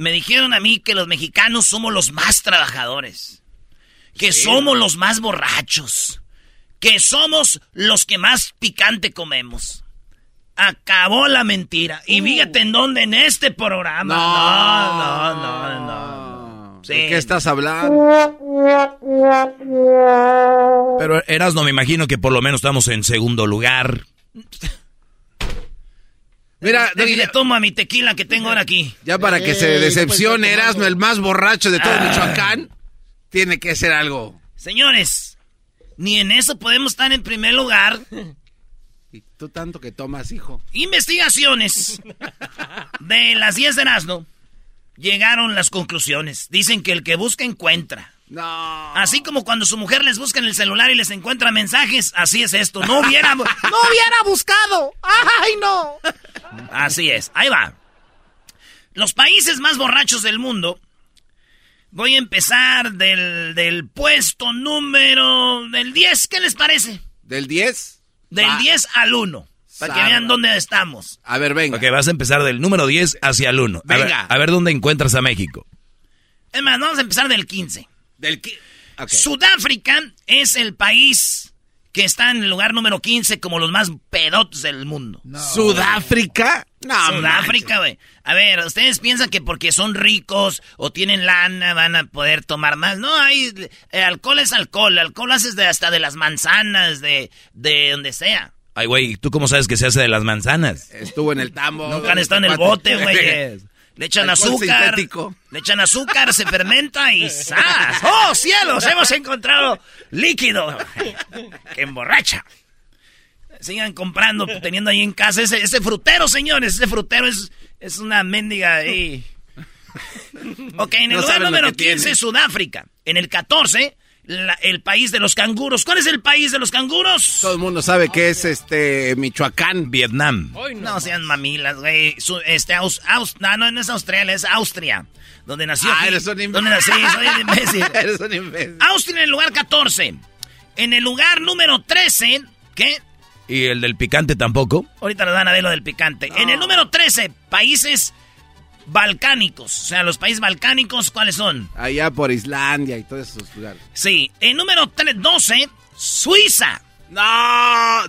me dijeron a mí que los mexicanos somos los más trabajadores, que somos los más borrachos, que somos los que más picante comemos. Acabó la mentira. Y fíjate en dónde, en este programa. No, no, no, no. ¿De qué estás hablando? Pero eras no me imagino que por lo menos estamos en segundo lugar. Mira, y le tomo a mi tequila que tengo ahora aquí. Ya para que se decepcione Erasmo, el más borracho de todo Ah. Michoacán, tiene que ser algo. Señores, ni en eso podemos estar en primer lugar. Y tú tanto que tomas, hijo. Investigaciones de las 10 de Erasmo llegaron las conclusiones. Dicen que el que busca encuentra. No. Así como cuando su mujer les busca en el celular y les encuentra mensajes, así es esto. No hubiera, no hubiera buscado. ¡Ay, no! Así es. Ahí va. Los países más borrachos del mundo. Voy a empezar del, del puesto número del 10. ¿Qué les parece? ¿Del 10? Del Va. 10 al 1. Para que vean dónde estamos. A ver, venga. Ok, vas a empezar del número 10 hacia el 1. A ver, Venga. a ver dónde encuentras a México. Es más, vamos a empezar del 15. Del qui- Ok. Sudáfrica es el país que está en el lugar número 15 como los más pedotes del mundo. ¿Sudáfrica? No, Sudáfrica, güey. A ver, ustedes piensan que porque son ricos o tienen lana van a poder tomar más. No, hay eh, alcohol es alcohol. Alcohol haces de hasta de las manzanas, de, de donde sea. Ay, güey, ¿tú cómo sabes que se hace de las manzanas? Estuvo en el tambo. Nunca han estado en el bote, güey. Le echan azúcar. sintético. Le echan azúcar, se fermenta y ¡zas! ¡Oh, cielos! Hemos encontrado líquido que emborracha. Sigan comprando, teniendo ahí en casa ese, ese frutero, señores. Ese frutero es, es una mendiga ahí. Ok, en el No lugar número que tiene. 15, Sudáfrica. En el 14, la- el país de los canguros. ¿Cuál es el país de los canguros? Todo el mundo sabe que es este Michoacán. Vietnam. No sean mamilas, güey. Este, Aus, Aus- no, no, no es Australia, es Austria. Donde nació. Ah, eres un imbécil. Donde nací, soy un imbécil. Eres un imbécil. Austria en el lugar 14. En el lugar número 13, ¿qué? ¿Y el del picante tampoco? Ahorita nos van a ver lo del picante. En el número 13, países balcánicos. O sea, los países balcánicos, ¿cuáles son? Allá por Islandia y todos esos lugares. Sí. En número tre- 12, Suiza. No,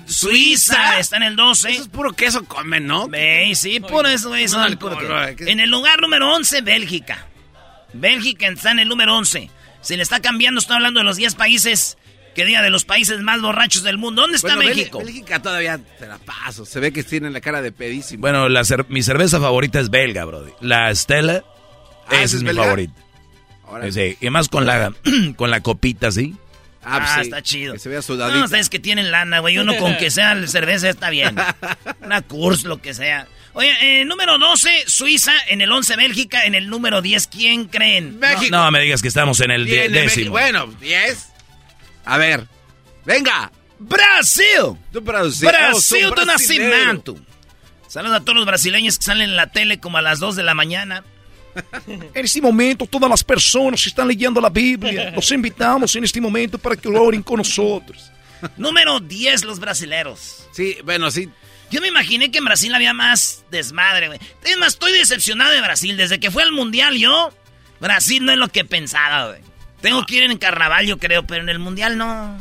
Suiza está en el 12. Eso es puro queso comen, ¿no? Ve, sí, por eso, güey. son no, puro En el lugar número 11, Bélgica. Bélgica está en el número 11. Se le está cambiando, estoy hablando de los 10 países, que diga de los países más borrachos del mundo. ¿Dónde está Bueno, México? Bélgica todavía te la paso. Se ve que tienen la cara de pedísimo. Bueno, la cer- mi cerveza favorita es belga, brody. La Stella, Ah, esa ¿esa es, es mi belga? favorita. Ahora Sí, y más con la, con la copita, ¿sí? Ah, pues Ah, sí, está chido. Que se vea No, sudadita. ustedes que tienen lana, güey. Uno con que sea la cerveza está bien. Una Kurs, lo que sea. Oye, eh, número 12, Suiza. En el 11, Bélgica. En el número 10, ¿quién creen? México. No me digas que estamos en el de- Tiene México. décimo. Bueno, 10. A ver. Venga. Brasil. Brasil. Brasil Oh. Saludos a todos los brasileños que salen en la tele como a las 2 de la mañana. En este momento, todas las personas que están leyendo la Biblia, los invitamos en este momento para que oren con nosotros. Número 10, los brasileros. Sí, bueno, sí. Yo me imaginé que en Brasil había más desmadre, güey. Es más, estoy decepcionado de Brasil. Desde que fue al Mundial yo, Brasil no es lo que pensaba, güey. Tengo que ir en carnaval, yo creo, pero en el Mundial no.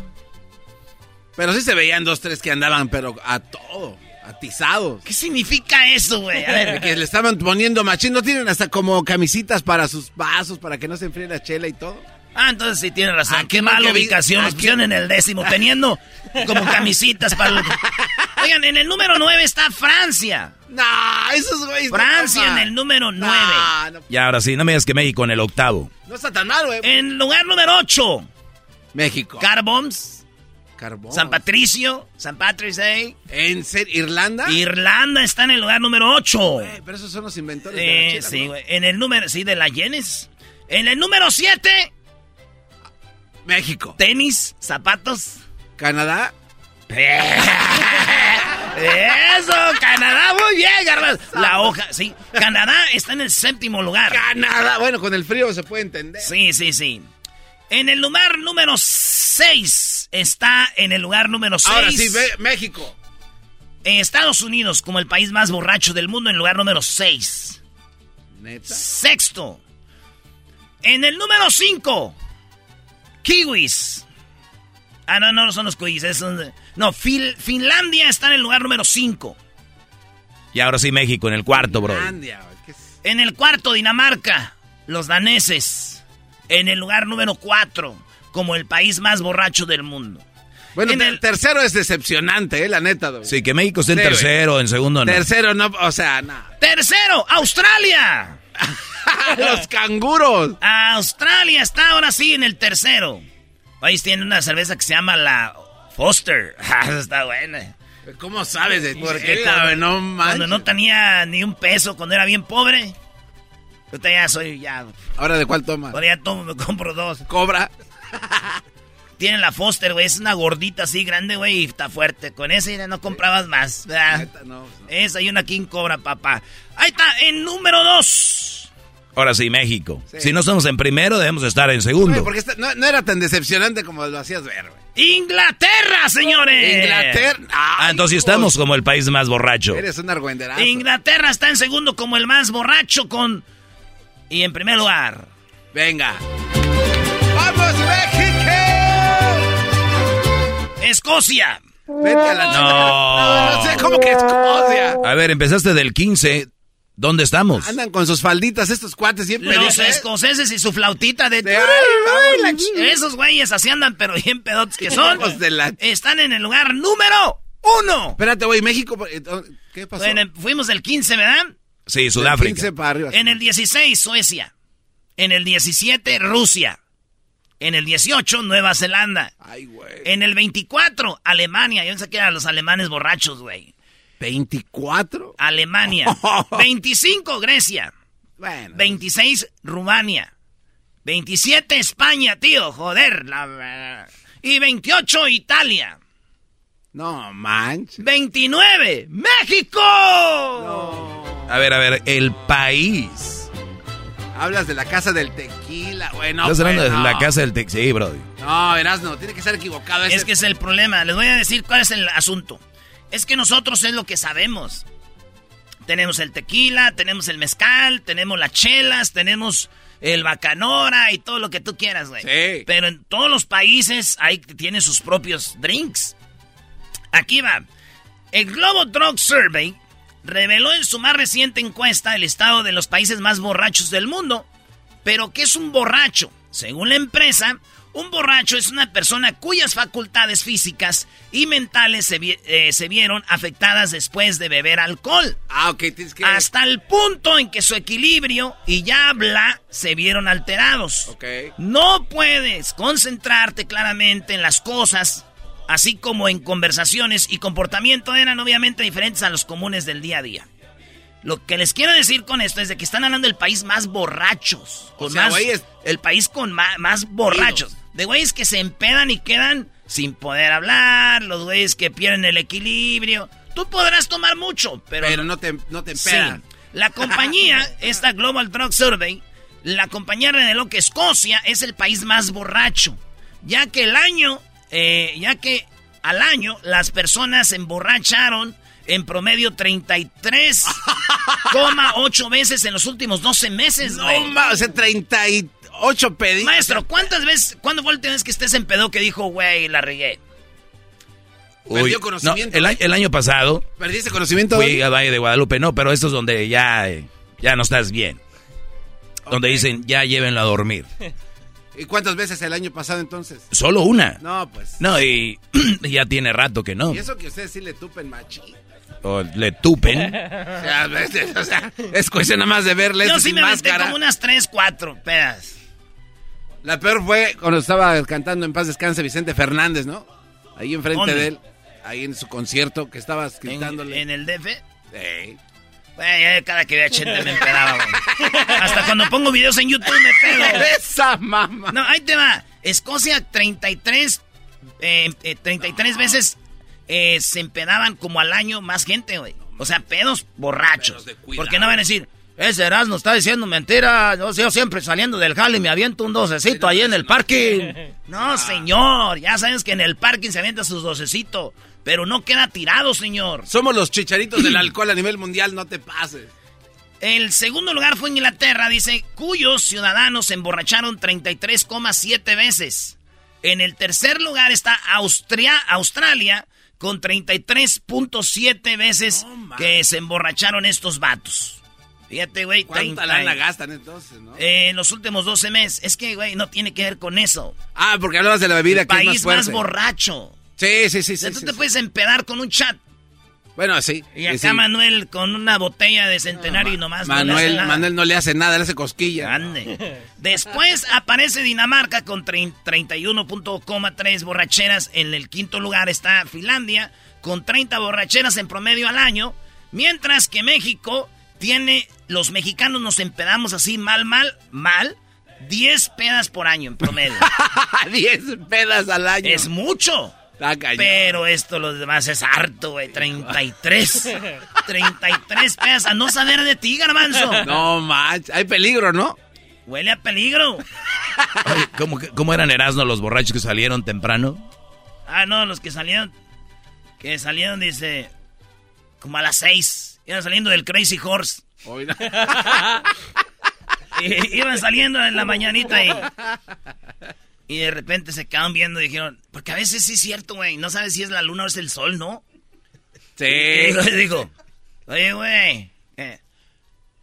Pero sí se veían dos, tres que andaban, pero a todo. Atizados. ¿Qué significa eso, güey? A ver, Que le estaban poniendo machín. ¿No tienen hasta como camisitas para sus vasos, para que no se enfríe la chela y todo? Ah, entonces sí tiene razón. Aquí Qué mala ubicación. Nos aquí- pusieron en el décimo, teniendo como camisitas para... los- Oigan, en el número 9 está Francia. No, esos güeyes. no Francia en el número 9. No, no, Y ahora sí, no me digas que México en el octavo. no está tan mal, güey. En lugar número 8, México. Carboms, Carbón. San Patricio, San Patrick's Day. ¿En serio? ¿Irlanda? Irlanda está en el lugar número 8. Güey, pero esos son los inventores de la Eh, chela, sí, ¿no? güey. En el número, sí, de la Yenes. En el número 7, México. tenis, zapatos. Canadá. Eso, Canadá, muy bien, Garbanzo. La hoja, sí. Canadá está en el séptimo lugar. Canadá. Bueno, con el frío se puede entender. Sí, sí, sí. En el lugar número 6 está en el lugar número 6. Ahora sí, ve- México. En Estados Unidos, como el país más borracho del mundo, en el lugar número 6. Neta. Sexto. En el número 5. Kiwis. Ah, no, no son los kiwis. es un- no, Fil- Finlandia está en el lugar número 5. Y ahora sí, México en el cuarto, bro. Finlandia, güey, ¿qué es? En el cuarto, Dinamarca. Los daneses. En el lugar número 4. Como el país más borracho del mundo. Bueno, En el- tercero es decepcionante, eh, la neta. güey. Sí, que México esté en güey. tercero, en segundo no. Tercero, no, o sea, no. Tercero, Australia. Los canguros. Australia está ahora sí en el tercero. País tiene una cerveza que se llama la Foster. Ah, está buena. ¿Cómo sabes de Porque chela, cuando? No cuando manches. no tenía ni un peso, cuando era bien pobre. Yo ya soy ya. ¿Ahora de cuál toma? Ahora ya tomo, me compro dos. Cobra. Tiene la Foster, güey. Es una gordita así grande, güey, y está fuerte. Con esa ya no comprabas más. Neta, no, no. Esa y una King Cobra, papá. Ahí está, en número dos. Ahora sí, México. Sí. Si no estamos en primero, debemos estar en segundo. porque no, no era tan decepcionante como lo hacías ver, güey. Inglaterra, señores. Inglaterra. Ah, entonces estamos como el país más borracho. Eres un argüenderazo. Inglaterra está en segundo como el más borracho con... Y en primer lugar... Venga. ¡Vamos, México! Escocia. Vete a la No. No, no sé cómo que Escocia. A ver, empezaste del 15. ¿Dónde estamos? Andan con sus falditas estos cuates siempre. Los ¿eh? escoceses y su flautita de... De- ay. Esos güeyes así andan, pero bien pedotes que son. Hijos de la- Están en el lugar número uno. Espérate, güey, México. eh, ¿Qué pasó? Bueno, fuimos del 15, ¿verdad? Sí, Sudáfrica. 15 para arriba. En el 16, Suecia. En el 17, Rusia. En el 18, Nueva Zelanda. Ay, güey. En el 24, Alemania. Yo pensé que eran los alemanes borrachos, güey. ¿24? Alemania. 25, Grecia. Bueno. 26, Rumania. 27, España, tío. Joder. la- Y 28, Italia. No, manches. 29, México. A ver, a ver, el país. Hablas de la casa del tequila, güey. No, Estás hablando pues, de no. la casa del Tex. Sí, bro. No, Erasno, tiene que estar equivocado. ese- Es que es el problema. Les voy a decir cuál es el asunto. Es que nosotros es lo que sabemos. Tenemos el tequila, tenemos el mezcal, tenemos las chelas, tenemos el bacanora y todo lo que tú quieras, güey. Sí. Pero en todos los países hay tienen sus propios drinks. Aquí va. El Global Drug Survey reveló en su más reciente encuesta el estado de los países más borrachos del mundo. Pero, ¿qué es un borracho? Según la empresa, un borracho es una persona cuyas facultades físicas y mentales se, vi- eh, se vieron afectadas después de beber alcohol. Ah, ok, tienes que... Hasta el punto en que su equilibrio y ya habla se vieron alterados. Ok. No puedes concentrarte claramente en las cosas, así como en conversaciones y comportamiento eran obviamente diferentes a los comunes del día a día. Lo que les quiero decir con esto es de que están hablando del país más borrachos. O Con sea, más, güeyes- el país con más, borrachos. De güeyes que se empedan y quedan sin poder hablar, los güeyes que pierden el equilibrio. Tú podrás tomar mucho, pero... Pero no te, no te Sí. empedan. La compañía, esta Global Drug Survey, la compañía reveló que Escocia es el país más borracho, ya que el año, eh, ya que al año las personas se emborracharon en promedio 33,8 veces en los últimos 12 meses, No, ma, o sea, 38 pedidos. Maestro, ¿cuántas veces, cuándo fue la última vez que estés en pedo que dijo, güey, la regué? Perdió conocimiento, no, el, ¿eh? año- el año pasado ¿Perdiste conocimiento? fui a Valle de Guadalupe, no, pero esto es donde ya, eh, ya no estás bien. Donde dicen, ya llévenlo a dormir. ¿Y cuántas veces el año pasado entonces? Solo una. No, pues. No, y ya tiene rato que no. Y eso que ustedes sí le tupen machi. O le tupen. O sea, es- o sea, es cuestión nada más de verles Yo sin sí me máscara. como unas 3, 4 pedas. La peor fue cuando estaba cantando en paz descanse Vicente Fernández, ¿no? Ahí enfrente ¿Dónde? de él, ahí en su concierto que estabas gritándole. en el DF. Ey. Güey, cada que veía Chente me empedaba, güey. Hasta cuando pongo videos en YouTube me pedo. Esa mamá. No, ahí te va. Escocia 33, eh, eh, 33 veces eh, se empedaban como al año más gente, güey. O sea, pedos borrachos. Pedos. Porque no van a decir, ese Erasmo está diciendo mentira. Yo, yo siempre saliendo del jale me aviento un docecito ahí en el parking. No, señor. Ya sabes que en el parking se avienta sus docecitos. Pero no queda tirado, señor. Somos los chicharitos del alcohol a nivel mundial, no te pases. El segundo lugar fue Inglaterra, dice, cuyos ciudadanos se emborracharon 33,7 veces. En el tercer lugar está Austria, Australia, con 33.7 veces que se emborracharon estos vatos. Fíjate, güey, ¿Cuánta 30 lana gastan entonces, no? eh, en los últimos 12 meses. Es que, güey, no tiene que ver con eso. ah, porque hablabas de la bebida El que es más país más borracho. Sí, sí, sí, O sea, sí. tú sí, te sí. puedes empedar con un chat. Bueno, sí. Y acá. Manuel con una botella de centenario y nomás no le hace Manuel, nada. Manuel no le hace nada, le hace cosquilla. Ande. Después aparece Dinamarca con trein- 31.3 borracheras. En el quinto lugar está Finlandia con 30 borracheras en promedio al año. Mientras que México tiene, los mexicanos nos empedamos así mal, mal, mal. 10 pedas por año en promedio. 10 pedas al año. es mucho. Pero esto los demás es harto, güey. 33. 33 pedas. A no saber de ti, garbanzo. No, manches. Hay peligro, ¿no? Huele a peligro. Oye, ¿cómo, ¿Cómo eran Erasmo los borrachos que salieron temprano? Ah, no, los que salieron. Que salieron, dice. Como a las seis. Iban saliendo del Crazy Horse. No. Y- iban saliendo en la mañanita y. Y de repente se quedaron viendo y dijeron. Porque a veces sí es cierto, güey. No sabes si es la luna o es el sol, ¿no? Y Sí. digo, digo, oye, güey. eh,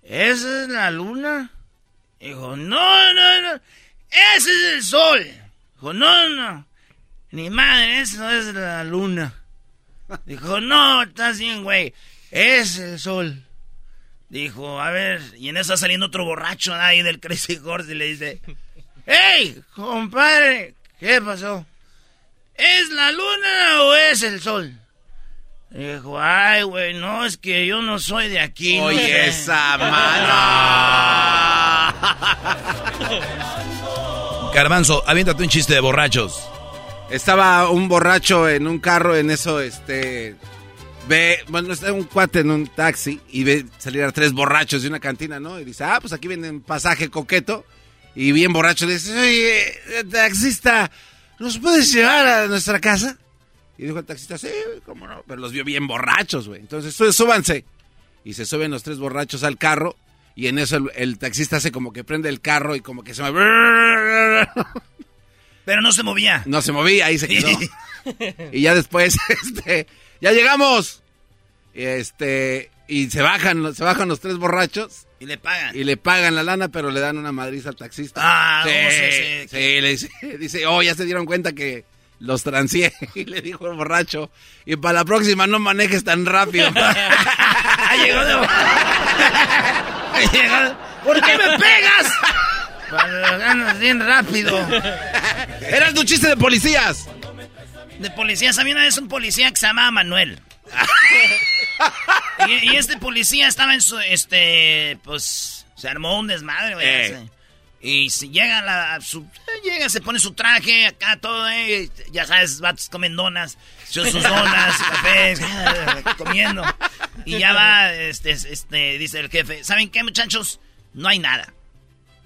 ¿Esa es la luna? Dijo, no, no, no. Ese es el sol. Dijo, no, no. Ni madre, eso es la luna. Dijo, no, estás bien, güey. Es el sol. Dijo, a ver, y en eso está saliendo otro borracho de ahí del Crazy Horse y le dice, ¡Ey, compadre! ¿Qué pasó? ¿Es la luna o es el sol? Dijo, ay, güey, no, es que yo no soy de aquí. no Oye, sé". esa mano. Garbanzo, aviéntate un chiste de borrachos. Estaba un borracho en un carro, en eso, este. Ve, bueno, está un cuate en un taxi y ve salir a tres borrachos de una cantina, ¿no? Y dice, ah, pues aquí viene un pasaje coqueto. Y bien borracho dice, oye, taxista, ¿nos puedes llevar a nuestra casa? Y dijo el taxista, sí, cómo no, pero los vio bien borrachos, güey. Entonces, "Sú- súbanse. Y se suben los tres borrachos al carro. Y en eso el, el taxista hace como que prende el carro y como que se mueve. Pero no se movía. No se movía, ahí se quedó. y ya después, este, ya llegamos. Y Este, y se bajan, se bajan los tres borrachos Y le pagan. y le pagan la lana, pero le dan una madriza al taxista. Ah, sí, no, sí, sí. sí, le dice, dice, oh, ya se dieron cuenta que los transié. Y le dijo el borracho, y para la próxima no manejes tan rápido. Llegó de... Llegó- ¿Por qué me pegas? Para ganas bien rápido. Eras tu chiste de policías. De policía, ¿sabía una vez un policía que se llamaba Manuel? y, y este policía estaba en su, este, pues, se armó un desmadre, güey. Eh. Y si llega la, su, llega, se pone su traje, acá todo, eh, ya sabes, vatos comen donas, sus donas, cafés, comiendo. Y ya va, este, este, dice el jefe, ¿saben qué muchachos? No hay nada.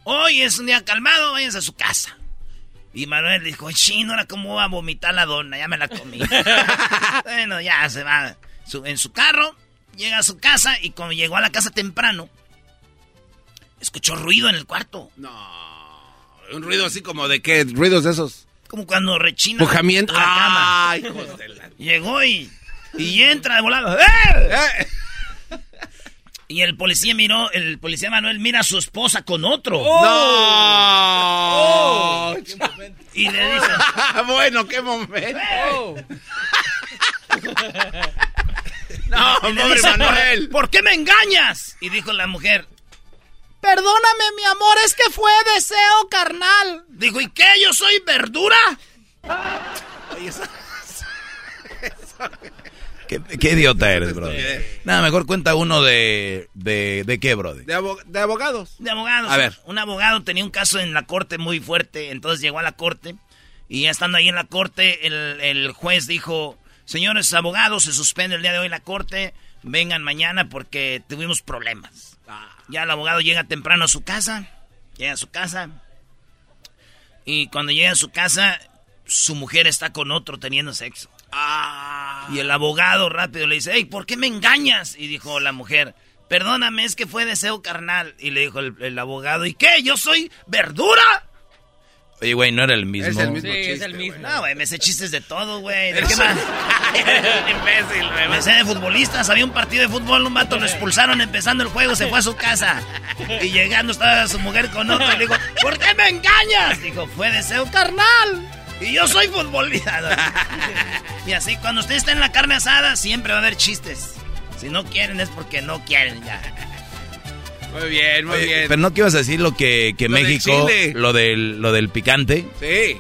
Hoy es un día calmado, váyanse a su casa. Y Manuel dijo, chino, ahora cómo va a vomitar la dona, ya me la comí. bueno, ya se va en su carro, llega a su casa y cuando llegó a la casa temprano, escuchó ruido en el cuarto. No, un ruido así como de qué, ruidos de esos. Como cuando rechina Pujamiento. la cama. Ay, de la... Llegó y, y entra de volado. ¡Eh! Y el policía miró, el policía Manuel mira a su esposa con otro. ¡Oh! ¡No! y le dice... bueno, qué momento. Oh. no, pobre Manuel. ¿Por qué me engañas? Y dijo la mujer, Perdóname, mi amor, es que fue deseo carnal. Dijo, ¿y qué? ¿Yo soy verdura? ¿Qué, idiota eres, bro? Nada, mejor cuenta uno de... ¿De, de qué, bro? De, de, abogados. De abogados. A ver. Un abogado tenía un caso en la corte muy fuerte, entonces llegó a la corte y ya estando ahí en la corte, el, el juez dijo, señores abogados, se suspende el día de hoy la corte, vengan mañana porque tuvimos problemas. Ya el abogado llega temprano a su casa, llega a su casa, y cuando llega a su casa, su mujer está con otro teniendo sexo. Ah. Y el abogado rápido le dice, hey, ¿por qué me engañas? Y dijo la mujer, perdóname, es que fue deseo carnal. Y le dijo el, el abogado, ¿y qué? ¿Yo soy verdura? Oye, güey, no era el mismo. Es el mismo sí, chiste, es el mismo. No, güey, me sé chistes de todo, güey. ¿De qué más? imbécil, güey. Me sé de futbolistas. Había un partido de fútbol, un vato lo expulsaron empezando el juego, se fue a su casa. Y llegando estaba su mujer con otro y le dijo, ¿por qué me engañas? Dijo, fue deseo carnal. Y yo soy futbolista. y así, cuando usted está en la carne asada, siempre va a haber chistes. Si no quieren es porque no quieren ya. Muy bien, muy bien. Pero no que ibas a decir lo que, que Lo México, lo del, lo del picante. Sí,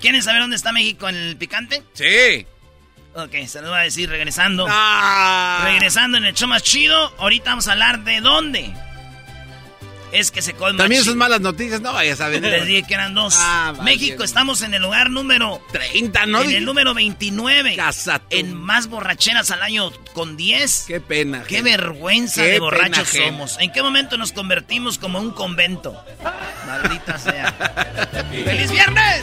¿Quieren saber dónde está México en el picante? sí. Ok, se los voy a decir regresando. Ah. Regresando en el show más chido, ahorita vamos a hablar de dónde. Es que se más También son malas noticias, no vayas a Les ver. dije que eran dos. Ah. México, estamos en el lugar número 30, ¿no? en el número 29. Casa tú. En más borracheras al año con 10. Qué pena. Qué gente. vergüenza Qué de borrachos pena, somos. ¿En qué momento nos convertimos como un convento? Maldita sea. ¡Feliz viernes!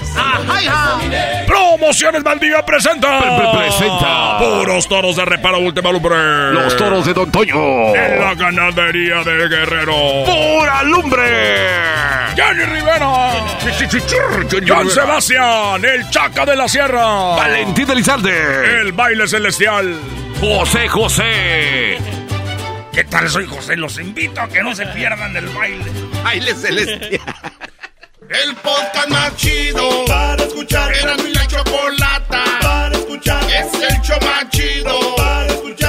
Promociones Maldía presenta. presenta. Puros toros de reparo última lumbre. Los toros de Don Toño. En la ganadería de Guerrero. ¡Pura lumbre! Jenny Rivera. John Sebastián. El Chaca de la Sierra. Valentín Elizalde. El baile celestial. José José. ¿Qué tal? Soy José. Los invito a que no se pierdan del baile. Baile celestial. El podcast más chido para escuchar. Era mi la chocolata para escuchar. Es el show más chido para escuchar.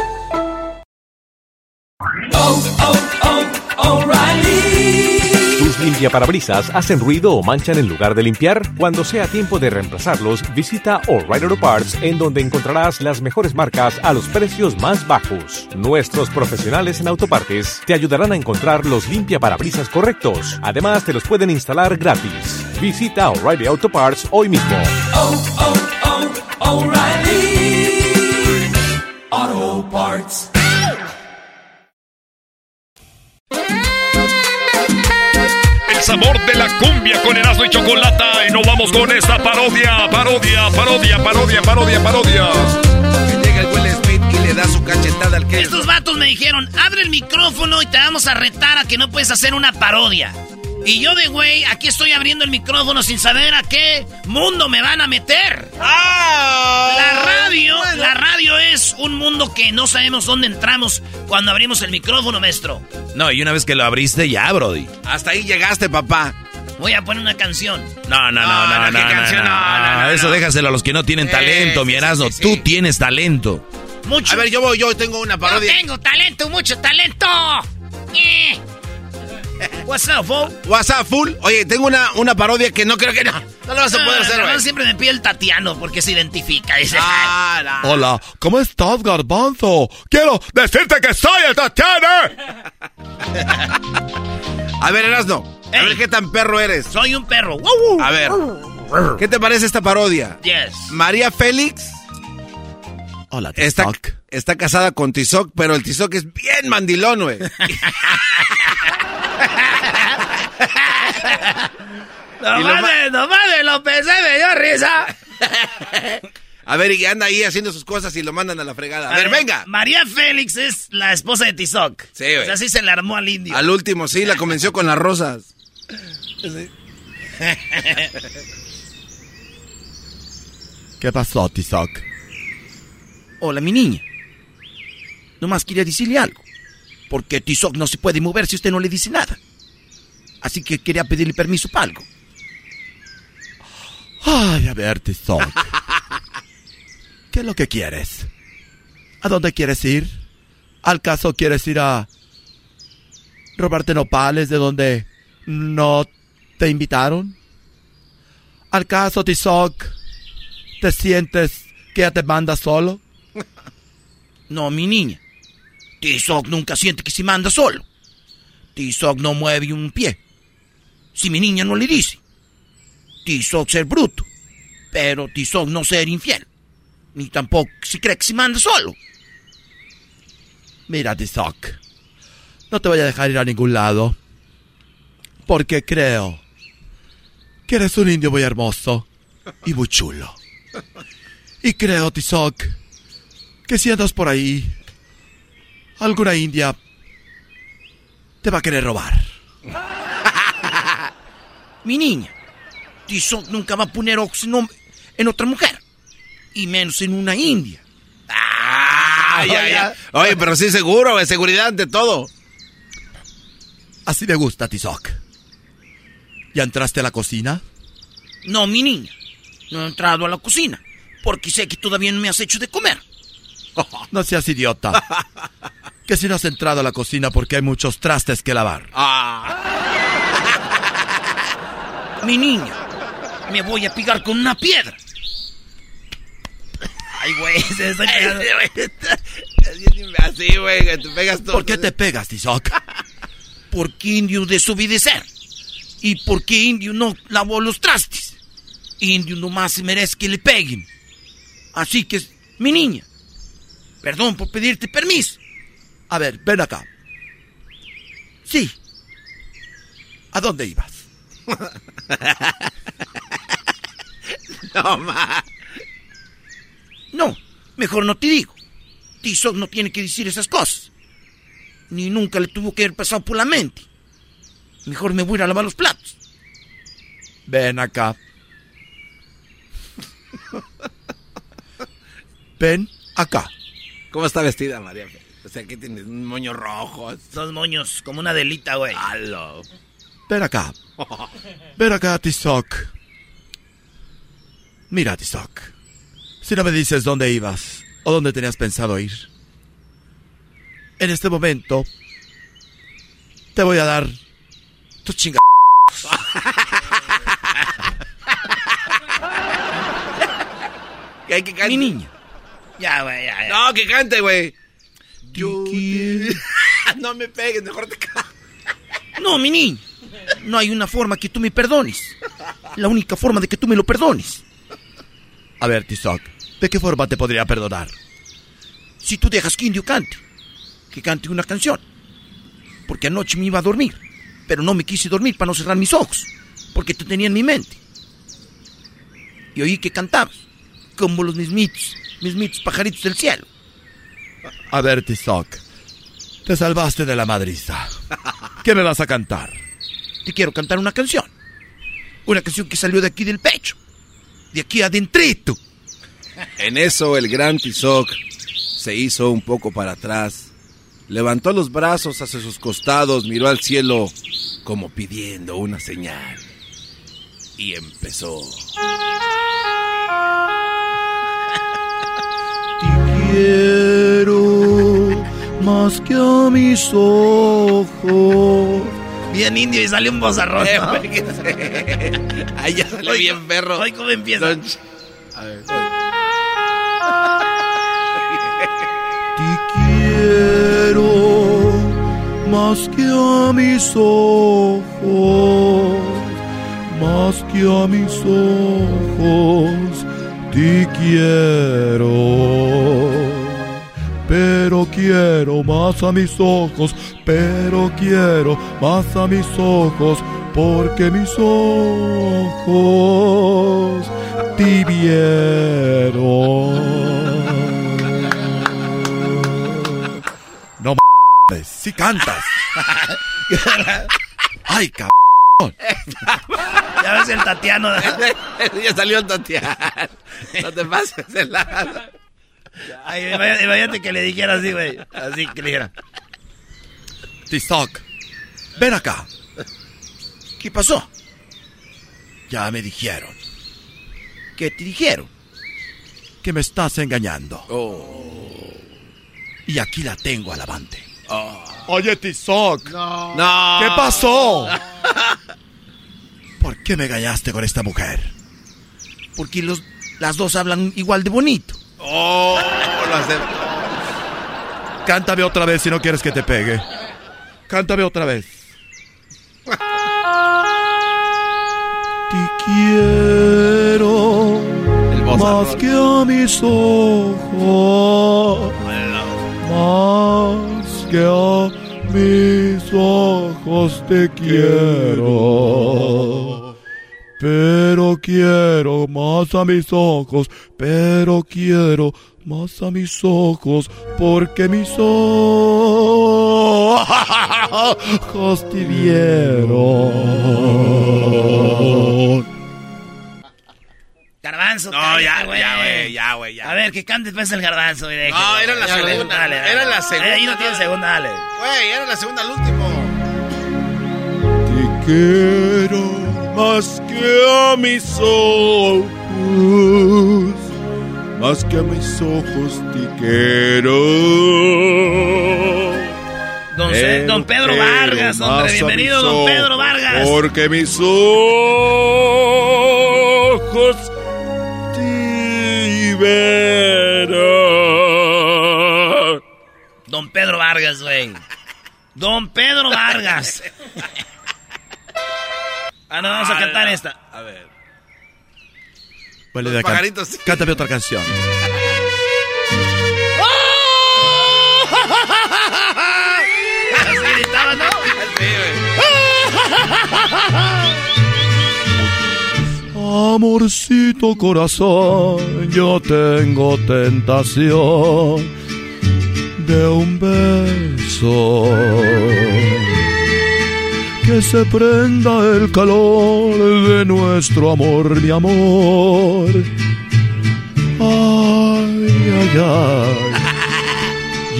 ¿Tus limpiaparabrisas hacen ruido o manchan en lugar de limpiar? Cuando sea tiempo de reemplazarlos, visita O'Reilly Auto Parts en donde encontrarás las mejores marcas a los precios más bajos. Nuestros profesionales en autopartes te ayudarán a encontrar los limpiaparabrisas correctos. Además, te los pueden instalar gratis. Visita O'Reilly Auto Parts hoy mismo. El sabor de la cumbia con Erasmo y Chocolata. Y nos vamos con esta parodia, parodia, parodia, parodia, parodia, parodia. Llega el Will Smith y le da su cachetada al que Estos vatos me dijeron, abre el micrófono y te vamos a retar a que no puedes hacer una parodia. Y yo de güey, aquí estoy abriendo el micrófono sin saber a qué mundo me van a meter. ¡Ah! La radio, la radio es un mundo que no sabemos dónde entramos cuando abrimos el micrófono, maestro. No, y una vez que lo abriste, ya, Brody. Hasta ahí llegaste, papá. Voy a poner una canción. No, no, no, no, no, ¿qué no, canción? no, No, Eso no. déjaselo a los que no tienen Eh, talento, sí, mi sí, Erasmo. sí, Tú tienes talento. Mucho. A ver, yo voy, yo tengo una Yo parodia. tengo talento, mucho talento. Eh. What's up, Fo? WhatsApp full. Oye, tengo una, una parodia que no creo que no. No lo vas a poder Ah, hacer, güey. siempre me pide el Tatiano porque se identifica. Dice, Ah, no. Hola, ¿cómo estás, Garbanzo? Quiero decirte que soy el Tatiana. A ver, Erasno. A Ey. ver qué tan perro eres. Soy un perro. A ver. ¿Qué te parece esta parodia? Yes. María Félix Hola, está, está casada con Tizoc, pero el Tizoc es bien mandilón, güey. No Y lo ma- mames, no mames, lo pensé, me dio risa. A ver, y anda ahí haciendo sus cosas y lo mandan a la fregada. A, ver, venga. María Félix es la esposa de Tizoc. Sí, güey. O sea, así se le armó al indio. Al último, sí, la convenció con las rosas. ¿Qué pasó, Tizoc? Hola, mi niña. Nomás quería decirle algo. Porque Tizoc no se puede mover si usted no le dice nada. Así que quería pedirle permiso para algo. Ay, a ver, Tizoc. ¿Qué es lo que quieres? ¿A dónde quieres ir? ¿Al caso quieres ir a robarte nopales de donde no te invitaron? ¿Al caso, Tizoc, te sientes que ya te manda solo? No, mi niña. Tizoc nunca siente que se manda solo. Tizoc no mueve un pie. Si mi niña no le dice. Tizoc ser bruto. Pero Tizoc no ser infiel. Ni tampoco si cree que se manda solo. Mira, Tizoc, no te voy a dejar ir a ningún lado. Porque creo que eres un indio muy hermoso y muy chulo. Y creo, Tizoc, que si andas por ahí, alguna india te va a querer robar. Mi niña. Tizoc nunca va a poner ojos en, otra mujer. Y menos en una india. Ay. Oye, pero sí seguro, güey. Seguridad ante todo. Así me gusta, Tizoc. ¿Ya entraste a la cocina? No, mi niña. No he entrado a la cocina. Porque sé que todavía no me has hecho de comer. No seas idiota. Que si no has entrado a la cocina porque hay muchos trastes que lavar. Mi niña. Me voy a picar con una piedra. Ay, güey, se está. Así, güey, que te pegas todo. ¿Por qué te pegas, Tizoc? Porque indio desobedecer. ¿Y por qué indio no lavó los trastes? Indio nomás se merece que le peguen. Así que, mi niña, perdón por pedirte permiso. A ver, ven acá. Sí, ¿A dónde ibas? No, ma. no, mejor no te digo. Tizoc no tiene que decir esas cosas. Ni nunca le tuvo que haber pasado por la mente. Mejor me voy a ir a lavar los platos. Ven acá. Ven acá. ¿Cómo está vestida, María? O sea, aquí tiene un moño rojo. Dos moños, como una delita, güey. Halo. Ven acá. Ven acá, Tizoc. Mira, Tizoc. Si no me dices dónde ibas o dónde tenías pensado ir, en este momento te voy a dar tus chingas. Que hay que cante. Mi niña. Ya, güey, ya, ya. No, que cante, güey. Yo te- no me pegues, mejor te No, mi niña. No hay una forma que tú me perdones. La única forma de que tú me lo perdones. A ver, Tizoc, ¿de qué forma te podría perdonar? Si tú dejas que Indio cante. Que cante una canción. Porque anoche me iba a dormir. Pero no me quise dormir para no cerrar mis ojos. Porque te tenía en mi mente. Y oí que cantabas. Como los mismitos. Mismitos pajaritos del cielo. A ver, Tizoc, te salvaste de la madriza. ¿Qué me vas a cantar? te quiero cantar una canción. Una canción que salió de aquí del pecho. De aquí adentrito. En eso el gran Tizoc se hizo un poco para atrás, levantó los brazos hacia sus costados, miró al cielo como pidiendo una señal y empezó. Quiero más que a mis ojos. Bien indio y sale un bozarrón. ¿no? Ahí ya salió bien perro. Hoy cómo empieza. Don A ver, Te quiero más que a mis ojos, más que a mis ojos, te quiero. Pero quiero más a mis ojos, pero quiero más a mis ojos, porque mis ojos te vieron. No mames, si cantas. Ay, cabrón. Ya ves el Tatiano. ya salió el Tatiana. No te pases de lado. Ay, imagínate imagínate que le dijera así, güey. Así que le dijera. Tizoc, ven acá. ¿Qué pasó? Ya me dijeron ¿Qué te dijeron? que me estás engañando. Oh. Y aquí la tengo al avante. Oye, Tizoc. No. ¿Qué pasó? ¿Por qué me engañaste con esta mujer? Porque los, las dos hablan igual de bonito. Oh, lo hace- Cántame otra vez si no quieres que te pegue. Cántame otra vez. Te quiero El más que a mis ojos. Más que a mis ojos te quiero. Pero quiero más a mis ojos, pero quiero más a mis ojos, porque mis ojos te vieron. Garbanzo. No, cállate, ya, ya, güey, ya, güey, ya. A ver, que cante pues el garbanzo. No, era la Ya, segunda, dale, dale. era la segunda. Ahí no tiene segunda, dale. Güey, era la segunda al último. Te quiero más que a mis ojos, más que a mis ojos te quiero. Don, don Pedro Vargas, hombre. Bienvenido, don Pedro Vargas. Porque mis ojos te verán. Don Pedro Vargas, güey. Don Pedro Vargas. Ah, no, vamos a cantar esta. A ver. Vale, Los de acá. pajaritos. Cántame otra canción. Así gritaba, ¿no? Amorcito corazón, yo tengo tentación de un beso. Que se prenda el calor de nuestro amor, mi amor. Ay, ay, ay.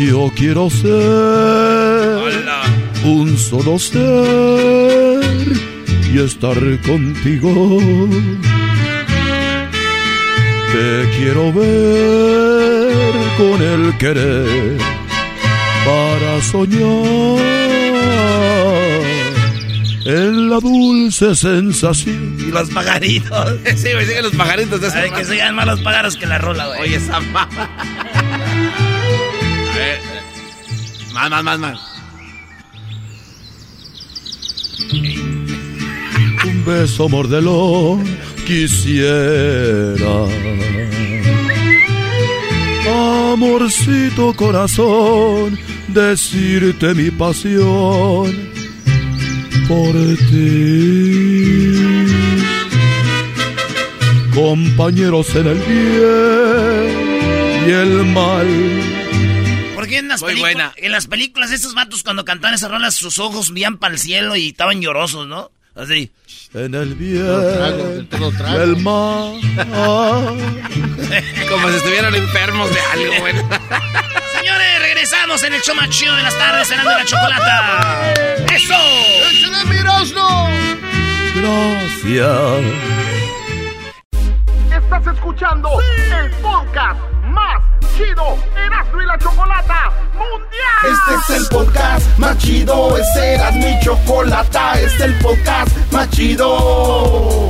Yo quiero ser un solo ser y estar contigo. Te quiero ver con el querer para soñar en la dulce sensación. Y los pajaritos. Sí, güey, siguen los pajaritos de esa Ay, que sigan más los pájaros que la rola, güey. Oye, esa mamá. A ver. Más, más, más, más. un beso mordelón quisiera. Amorcito corazón, decirte mi pasión por ti. Compañeros en el bien y el mal. ¿Por imagino en las, Muy películas- buena. en las películas estos vatos cuando cantaban esas rolas, sus ojos veían para el cielo y estaban llorosos, ¿no? Así. En el trago, bien todo trago. del mar. Como si estuvieran enfermos de algo, güey. Regresamos en el show más chido de las tardes, cenando la chocolata. ¡Eso! ¡Échale, Mirosno! Gracias. Estás escuchando el podcast más chido Erasmo y la Chocolata Mundial. Este es el podcast más chido, este era mi chocolata, este es el podcast más chido.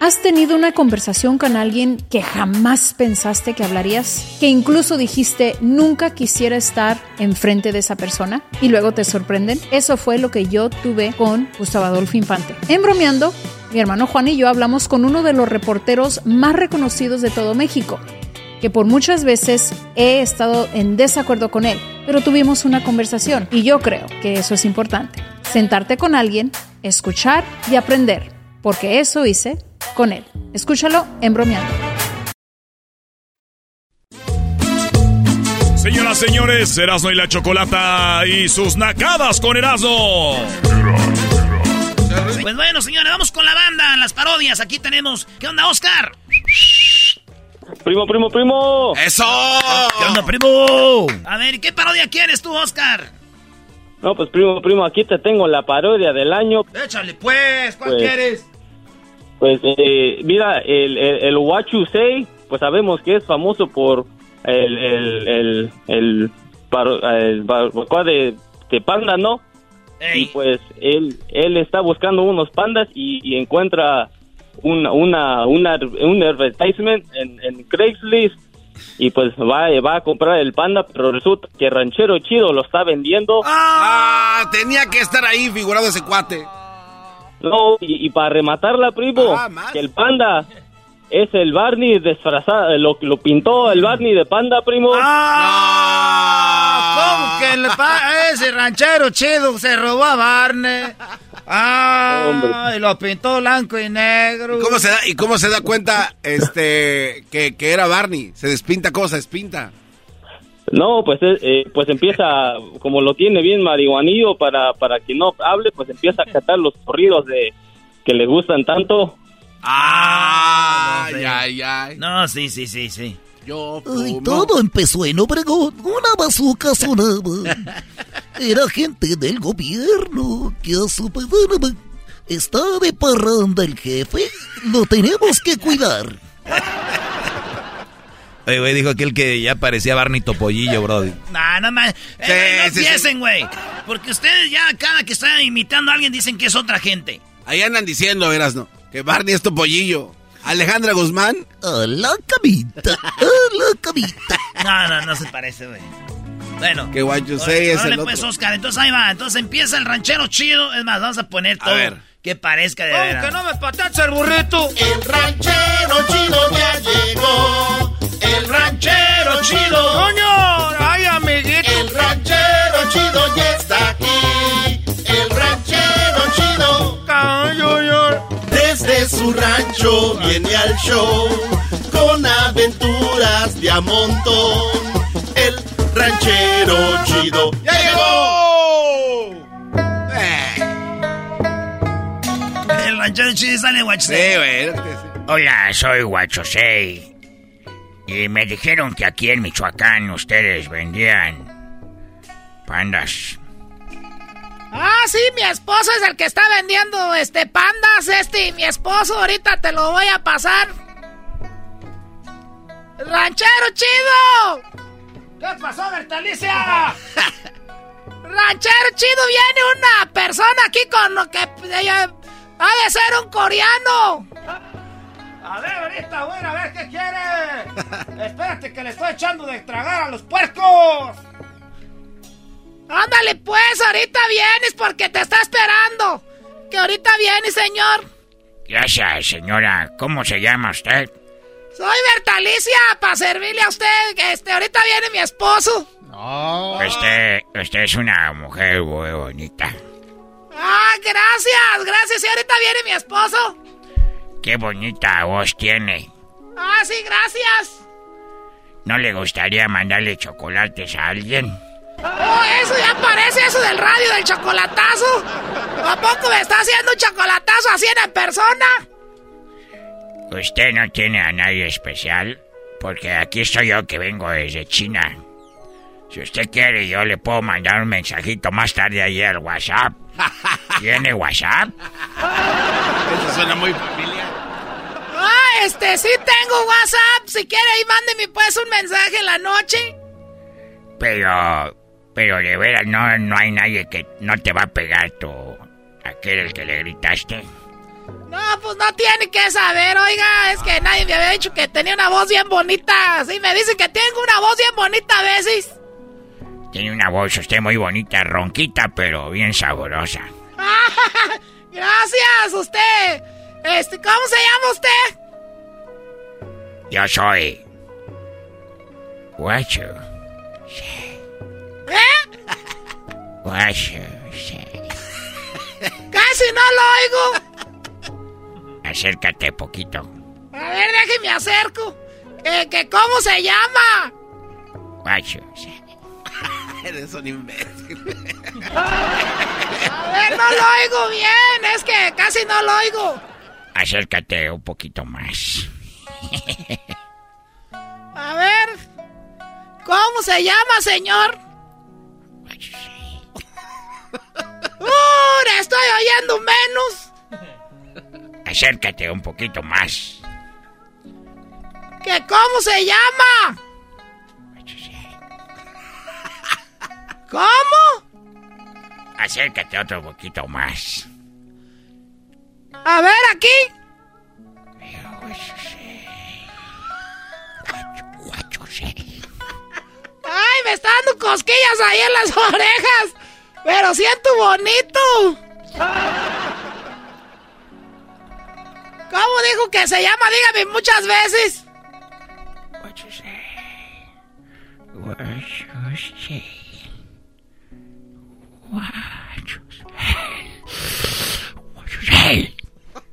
¿Has tenido una conversación con alguien que jamás pensaste que hablarías? Que incluso dijiste nunca quisiera estar enfrente de esa persona y luego te sorprenden. Eso fue lo que yo tuve con Gustavo Adolfo Infante. En bromeando, mi hermano Juan y yo hablamos con uno de los reporteros más reconocidos de todo México, que por muchas veces he estado en desacuerdo con él, pero tuvimos una conversación y yo creo que eso es importante. Sentarte con alguien, escuchar y aprender, porque eso hice con él. Escúchalo en bromeando. Señoras, señores, Erasmo y la Chocolata y sus nacadas con Erasmo. Pues bueno, señores, vamos con la banda, las parodias. Aquí tenemos. ¿Qué onda, Oscar? Primo, primo, primo. ¡Eso! ¿Qué onda, primo? A ver, ¿qué parodia quieres tú, Oscar? No, pues primo, primo, aquí te tengo la parodia del año. Échale, pues, ¿cuál Pues- quieres? Pues eh, mira, el, el, el What You Say, pues sabemos que es famoso por el, el, el, el, barbacoa de, de panda, ¿no? Y pues él, él está buscando unos pandas y, y encuentra una, una, una, un advertisement en, en Craigslist y pues va, va a comprar el panda, pero resulta que Ranchero Chido lo está vendiendo. Ah, tenía que estar ahí figurado ese cuate. No, y, y para rematarla, primo, que el panda es el Barney disfrazado, lo, lo pintó el Barney de panda, primo. ¿Cómo que el pa- ese ranchero chido se robó a Barney? Ah, y lo pintó blanco y negro. ¿Y cómo se da, y cómo se da cuenta este que, que era Barney? Se despinta cosa, despinta. No, pues eh, eh, pues empieza, como lo tiene bien marihuanillo para, para que no hable, pues empieza a cantar los corridos de que le gustan tanto. Ay, ay, ay. No, sí, sí, sí, sí. Yo Ay, todo empezó en Obregón. Una bazooka sonaba. Era gente del gobierno que a su pedana está de parranda el jefe. Lo tenemos que cuidar. Oye, güey, dijo aquel que ya parecía Barney Topollillo, brody. Nah, no más. Eh, güey, no empiecen, güey. Porque ustedes ya cada que están imitando a alguien dicen que es otra gente. Ahí andan diciendo, verás, ¿no? Que Barney es tu pollillo. Alejandra Guzmán. A la camita, a la camita. No, no, no se parece, güey. Bueno. Que what you say es el pues, otro. Oscar. Entonces ahí va. Entonces empieza el ranchero chido. Es más, vamos a poner todo. ver. Que parezca de veras. que no me patacha el burrito. El ranchero chido ya llegó. El ranchero chido. ¡Coño! ¡Ay, amiguito! El ranchero chido ya está aquí. El ranchero chido. Desde su rancho viene al show. Con aventuras de a montón. El ranchero chido ya llegó. El ranchero chido sale guacho. Sí, güey. Hola, soy Guachosei. Y me dijeron que aquí en Michoacán ustedes vendían pandas. Ah, sí, mi esposo es el que está vendiendo este pandas, este, y mi esposo ahorita te lo voy a pasar. ¡Ranchero chido! ¿Qué pasó, Bertalicia? ¡Ranchero chido! Viene una persona aquí con lo que ella ha de ser un coreano. A ver, ahorita, voy a ver qué quiere. Espérate que le estoy echando de tragar a los puercos. Ándale pues, ahorita vienes porque te está esperando. Que ahorita viene, señor. Gracias, señora. ¿Cómo se llama usted? Soy Bertalicia, para servirle a usted. Que este, ahorita viene mi esposo. No. Usted, usted es una mujer muy bonita. Ah, gracias, gracias. Y ahorita viene mi esposo. Qué bonita voz tiene. Ah, sí, gracias. ¿No le gustaría mandarle chocolates a alguien? Oh, eso ya parece eso del radio del chocolatazo. ¿A poco me está haciendo un chocolatazo así en persona? ¿Usted no tiene a nadie especial? Porque aquí estoy yo que vengo desde China. Si usted quiere, yo le puedo mandar un mensajito más tarde ahí al WhatsApp. ¿Tiene WhatsApp? Eso suena muy familiar. Este, sí tengo WhatsApp. Si quiere, ahí mándeme pues un mensaje en la noche. Pero, pero de veras, no, no hay nadie que no te va a pegar tu... aquel el que le gritaste. No, pues no tiene que saber, oiga, es que nadie me había dicho que tenía una voz bien bonita. Sí, me dicen que tengo una voz bien bonita a veces. Tiene una voz usted muy bonita, ronquita, pero bien sabrosa. Gracias, usted. Este, ¿cómo se llama usted? Yo soy... Guacho. ¿Eh? Guacho. Casi no lo oigo. Acércate poquito. A ver, déjeme acerco. Eh, que ¿Cómo se llama? Guacho. Eres un imbécil. A ver, no lo oigo bien. Es que casi no lo oigo. Acércate un poquito más. A ver. ¿Cómo se llama, señor? ¡Uh! ¡Estoy oyendo menos! Acércate un poquito más. ¿Que cómo se llama? ¿Cómo? Acércate otro poquito más. A ver, aquí. Ay, me está dando cosquillas ahí en las orejas. Pero siento bonito. ¿Cómo dijo que se llama? Dígame muchas veces.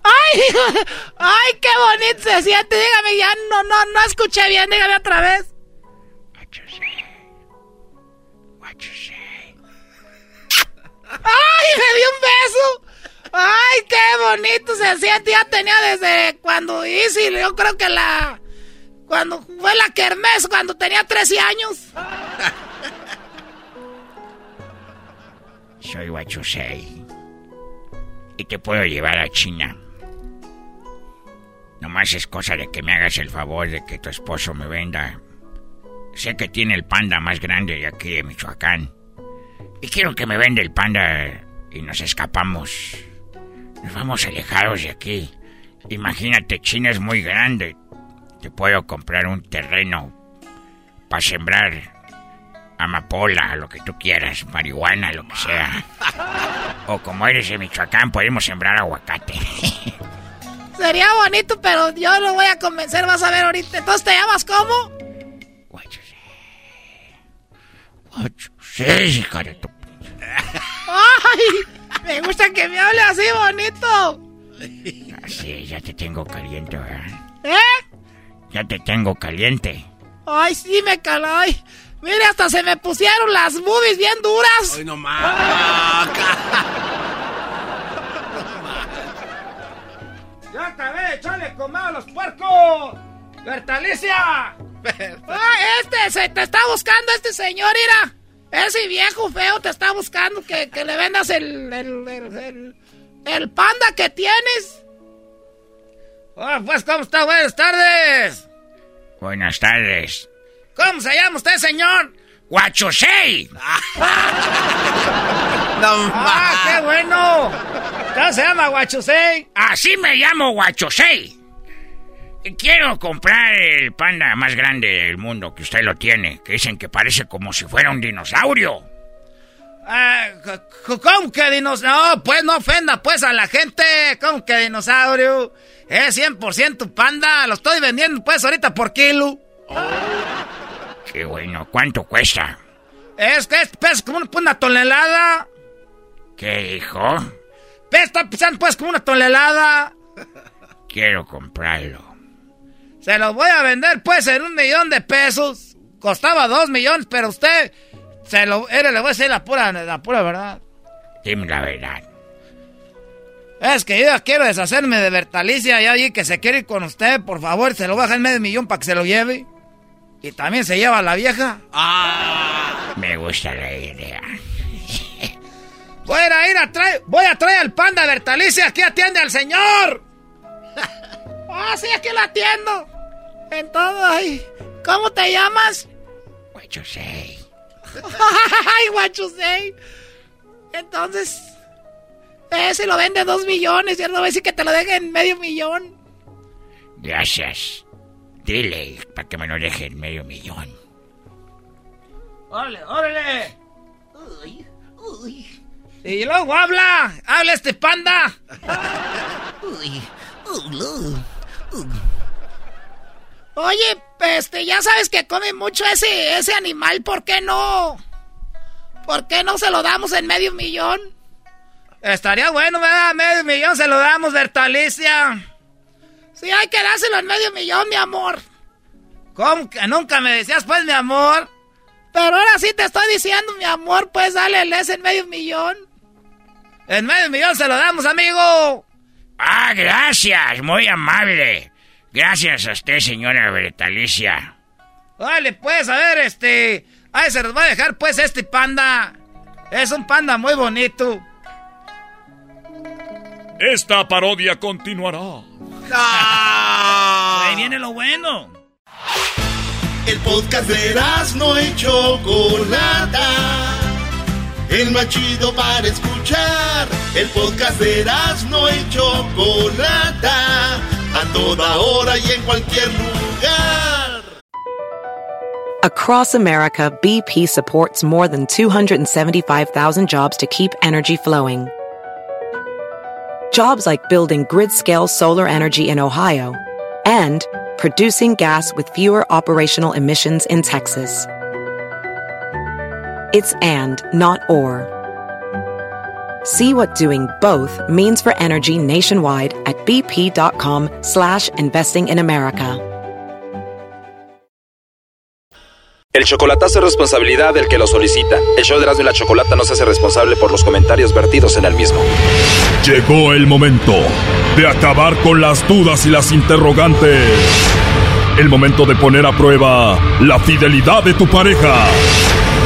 ¡Ay! ¡Ay, qué bonito se siente! Dígame, ya no, no, no escuché bien, dígame otra vez. ¡Ay, me dio un beso! ¡Ay, qué bonito se siente! Ya tenía desde cuando hice, yo creo que la... Cuando fue la kermés, cuando tenía 13 años. Soy Wachusei. Y te puedo llevar a China. Nomás es cosa de que me hagas el favor de que tu esposo me venda. Sé que tiene el panda más grande de aquí de Michoacán. Y quiero que me venda el panda y nos escapamos. Nos vamos alejados de aquí. Imagínate, China es muy grande. Te puedo comprar un terreno para sembrar amapola, lo que tú quieras, marihuana, lo que sea. O como eres de Michoacán, podemos sembrar aguacate. Sería bonito, pero yo lo voy a convencer, vas a ver ahorita. Entonces, ¿te llamas cómo? Sí, hija de tu... ¡Ay! Me gusta que me hable así bonito. Así, ya te tengo caliente, ¿verdad? ¿Eh? Ya te tengo caliente. Ay, sí, me calay. Mire, hasta se me pusieron las boobies bien duras. Ay, no más. ¡Ya acabé! ¡Échale comado a los puercos! ¡Bertalicia! Ah, este, se te está buscando este señor, mira. Ese viejo feo te está buscando que, que le vendas el, el, el, el, el panda que tienes. Ah, pues, ¿cómo está? Buenas tardes. Buenas tardes. ¿Cómo se llama usted, señor? ¡Guachosei! ¡Ah, qué bueno! ¿Cómo se llama Guachosei? Así me llamo Guachosei. Quiero comprar el panda más grande del mundo que usted lo tiene, que dicen que parece como si fuera un dinosaurio. Ah, ¿Cómo que dinosaurio? No, pues no ofenda pues a la gente. ¿Cómo que dinosaurio? Es 100% panda. Lo estoy vendiendo pues ahorita por kilo. Qué bueno, ¿cuánto cuesta? Es que es pesa como una, una tonelada. ¿Qué dijo? Pesa pesando pues como una tonelada. Quiero comprarlo. Se los voy a vender pues en un millón de pesos. Costaba dos millones, pero usted se lo... Era, le voy a decir la pura, la pura verdad. Dime la verdad. Es que yo ya quiero deshacerme de Bertalicia y allí que se quiere ir con usted, por favor, se lo baja en medio millón para que se lo lleve. Y también se lleva a la vieja. Me gusta la idea. Voy a ir a, traer, voy a traer al panda Bertalicia, aquí atiende al señor. Ah, sí, aquí lo atiendo. En todo ahí. ¿Cómo te llamas? Guachosei. Ay, guachusei. Entonces, ese lo vende dos millones. Ya no voy a decir que te lo deje en medio millón. Gracias. Dile para que me lo deje en medio millón. ¡Órale, órale! Y luego habla, habla este panda. Oye, este, ya sabes que come mucho ese, ese animal, ¿por qué no? ¿Por qué no se lo damos en medio millón? Estaría bueno, ¿verdad? Medio millón se lo damos, Bertalicia. Sí, hay que dárselo en medio millón, mi amor. ¿Cómo que nunca me decías, pues, mi amor? Pero ahora sí te estoy diciendo, mi amor, pues dale el ese en medio millón. En medio millón se lo damos, amigo. Ah, gracias, muy amable. Gracias a usted, señora Bertalicia. Dale, pues, a ver, este... Ay, se los va a dejar, pues, este panda. Es un panda muy bonito. Esta parodia continuará. Ahí viene lo bueno. El podcast de no y Chocolata. El más chido para escuchar. El podcast de no y Chocolata. A toda hora y en cualquier lugar. Across America, BP supports more than 275,000 jobs to keep energy flowing. Jobs like building grid scale solar energy in Ohio and producing gas with fewer operational emissions in Texas. It's and, not or. See what doing both means for energy nationwide at bp.com slash investing in America. El chocolatazo es responsabilidad del que lo solicita. El show de Erasmo y la Chocolata no se hace responsable por los comentarios vertidos en el mismo. Llegó el momento de acabar con las dudas y las interrogantes. El momento de poner a prueba la fidelidad de tu pareja.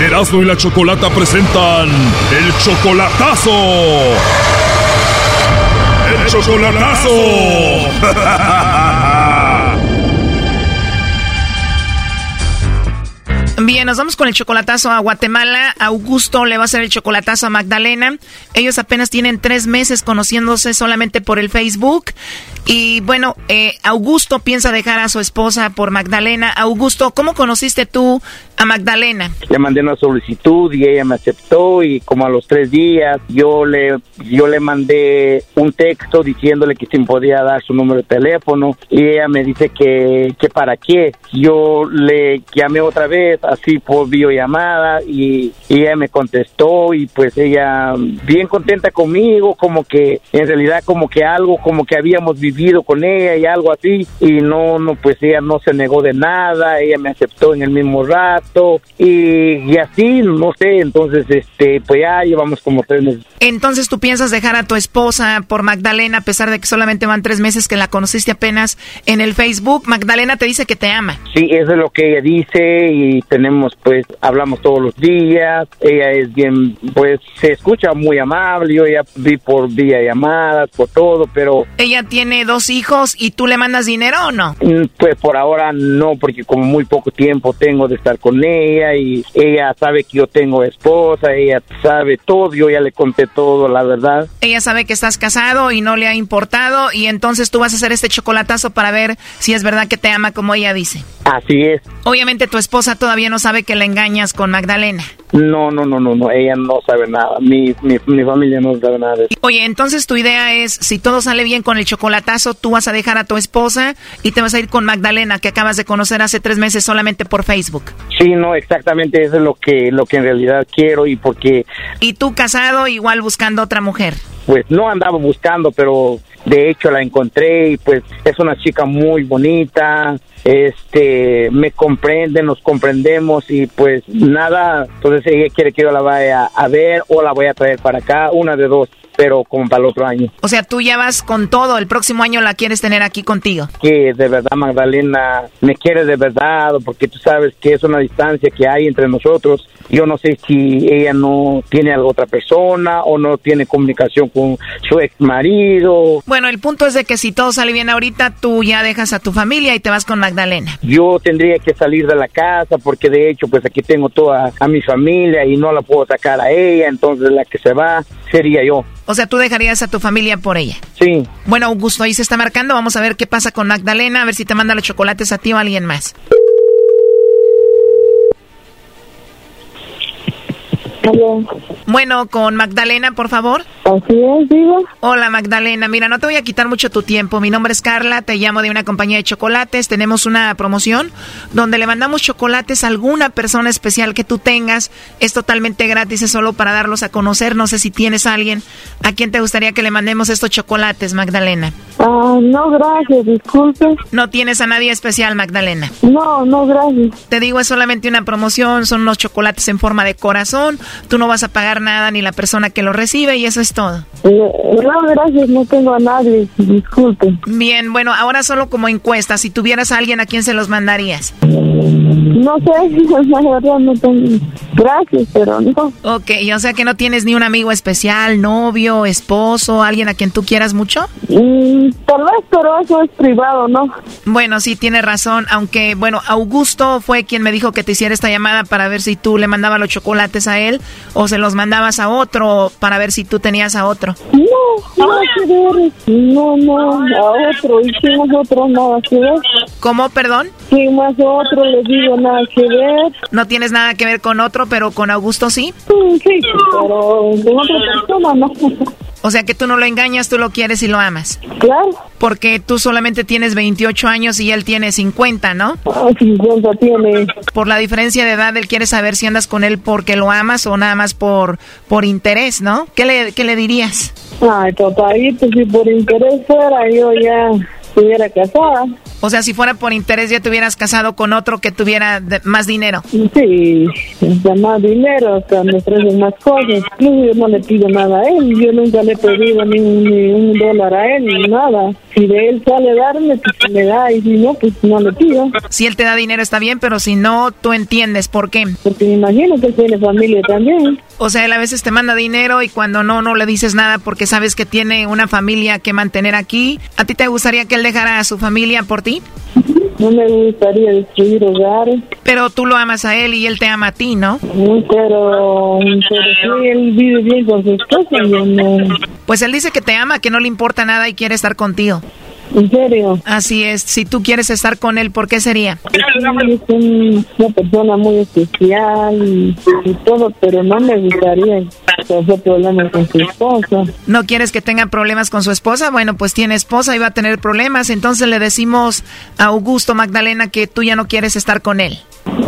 Erasmo y la Chocolata presentan el chocolatazo. El chocolatazo. Bien, nos vamos con el chocolatazo a Guatemala. Augusto le va a hacer el chocolatazo a Magdalena. Ellos apenas tienen tres meses conociéndose solamente por el Facebook. Y bueno, eh, Augusto piensa dejar a su esposa por Magdalena. Augusto, ¿cómo conociste tú a Magdalena? Le mandé una solicitud y ella me aceptó y como a los tres días yo le yo le mandé un texto diciéndole que si me podía dar su número de teléfono y ella me dice que, que para qué. Yo le llamé otra vez así por videollamada y, y ella me contestó y pues ella bien contenta conmigo como que en realidad como que algo como que habíamos vivido con ella y algo así y no no pues ella no se negó de nada ella me aceptó en el mismo rato rato y, y así, no sé, entonces, este, pues ya llevamos como tres meses. Entonces tú piensas dejar a tu esposa por Magdalena a pesar de que solamente van tres meses que la conociste apenas en el Facebook. Magdalena te dice que te ama. Sí, eso es lo que ella dice y tenemos, pues, hablamos todos los días. Ella es bien, pues, se escucha muy amable. Yo ya vi por vía llamadas, por todo, pero... Ella tiene dos hijos y tú le mandas dinero o no? Mm, Pues por ahora no, porque como muy poco tiempo tengo de estar con ella y ella sabe que yo tengo esposa, ella sabe todo, yo ya le conté todo, la verdad. Ella sabe que estás casado y no le ha importado y entonces tú vas a hacer este chocolatazo para ver si es verdad que te ama como ella dice. Así es. Obviamente tu esposa todavía no sabe que le engañas con Magdalena. No, no, no, no, no, ella no sabe nada, mi, mi, mi familia no sabe nada de eso. Oye, entonces tu idea es, si todo sale bien con el chocolatazo, tú vas a dejar a tu esposa y te vas a ir con Magdalena, que acabas de conocer hace tres meses solamente por Facebook. Sí, no, exactamente eso es lo que, lo que en realidad quiero y porque, Y tú casado, igual buscando otra mujer. pues no andaba buscando, pero de hecho la encontré y pues es una chica muy bonita, este, me comprende, nos comprendemos y pues nada, entonces ella quiere que yo la vaya a ver o la voy a traer para acá, una de dos, pero como para el otro año. O sea, tú ya vas con todo, el próximo año la quieres tener aquí contigo. que de verdad Magdalena me quiere de verdad, porque tú sabes que es una distancia que hay entre nosotros. Yo no sé si ella no tiene a otra persona o no tiene comunicación con su ex marido. Bueno, el punto es de que si todo sale bien ahorita, tú ya dejas a tu familia y te vas con Magdalena. Yo tendría que salir de la casa porque de hecho pues aquí tengo toda a mi familia y no la puedo sacar a ella, entonces la que se va sería yo. O sea, tú dejarías a tu familia por ella. Sí. Bueno, Augusto, ahí se está marcando. Vamos a ver qué pasa con Magdalena, a ver si te manda los chocolates a ti o a alguien más. Bueno, con Magdalena, por favor. Así es, digo. Hola, Magdalena. Mira, no te voy a quitar mucho tu tiempo. Mi nombre es Carla, te llamo de una compañía de chocolates. Tenemos una promoción donde le mandamos chocolates a alguna persona especial que tú tengas. Es totalmente gratis, es solo para darlos a conocer. No sé si tienes a alguien a quien te gustaría que le mandemos estos chocolates, Magdalena. Ah, no, gracias, disculpe. No tienes a nadie especial, Magdalena. No, no, gracias. Te digo, es solamente una promoción, son unos chocolates en forma de corazón. Tú no vas a pagar nada ni la persona que lo recibe y eso es todo. No, no, gracias, no tengo a nadie, disculpe. Bien, bueno, ahora solo como encuesta, si tuvieras a alguien a quien se los mandarías. No sé, la verdad no tengo. Gracias, pero no. Ok, o sea que no tienes ni un amigo especial, novio, esposo, alguien a quien tú quieras mucho. Mm, tal vez, pero eso es privado, ¿no? Bueno, sí, tiene razón, aunque, bueno, Augusto fue quien me dijo que te hiciera esta llamada para ver si tú le mandabas los chocolates a él o se los mandabas a otro para ver si tú tenías a otro. No, nada que ver. No, no, a otro. ¿Y quién es otro? Nada que ver. ¿Cómo, perdón? ¿Quién más otro? Les digo, nada que ver. No tienes nada que ver con otro, pero con Augusto sí. Mm, Sí, pero con otra persona no. O sea que tú no lo engañas, tú lo quieres y lo amas. Claro. Porque tú solamente tienes 28 años y él tiene 50, ¿no? Ah, 50 tiene. Por la diferencia de edad, él quiere saber si andas con él porque lo amas o nada más por, por interés, ¿no? ¿Qué le, qué le dirías? Ay, papadito, si por interés fuera, yo ya estuviera casada. O sea, si fuera por interés ya te hubieras casado con otro que tuviera de- más dinero. Sí, da más dinero, hasta me ofrecen más cosas. Incluso yo no le pido nada a él, yo nunca le he pedido ni un, ni un dólar a él, ni nada. Si de él sale darme, pues me da, y si no, pues no le pido. Si él te da dinero está bien, pero si no, tú entiendes por qué. Porque me imagino que él tiene familia también. O sea, él a veces te manda dinero y cuando no, no le dices nada porque sabes que tiene una familia que mantener aquí. ¿A ti te gustaría que él dejara a su familia por ti? No me gustaría destruir hogares. Pero tú lo amas a él y él te ama a ti, ¿no? Mm, Pero, pero si él vive bien con su esposa, yo no. Pues él dice que te ama, que no le importa nada y quiere estar contigo. ¿En serio? Así es. Si tú quieres estar con él, ¿por qué sería? Es un- una persona muy especial y, y todo, pero no me gustaría tener problemas con su esposa. ¿No quieres que tenga problemas con su esposa? Bueno, pues tiene esposa y va a tener problemas. Entonces le decimos a Augusto Magdalena que tú ya no quieres estar con él.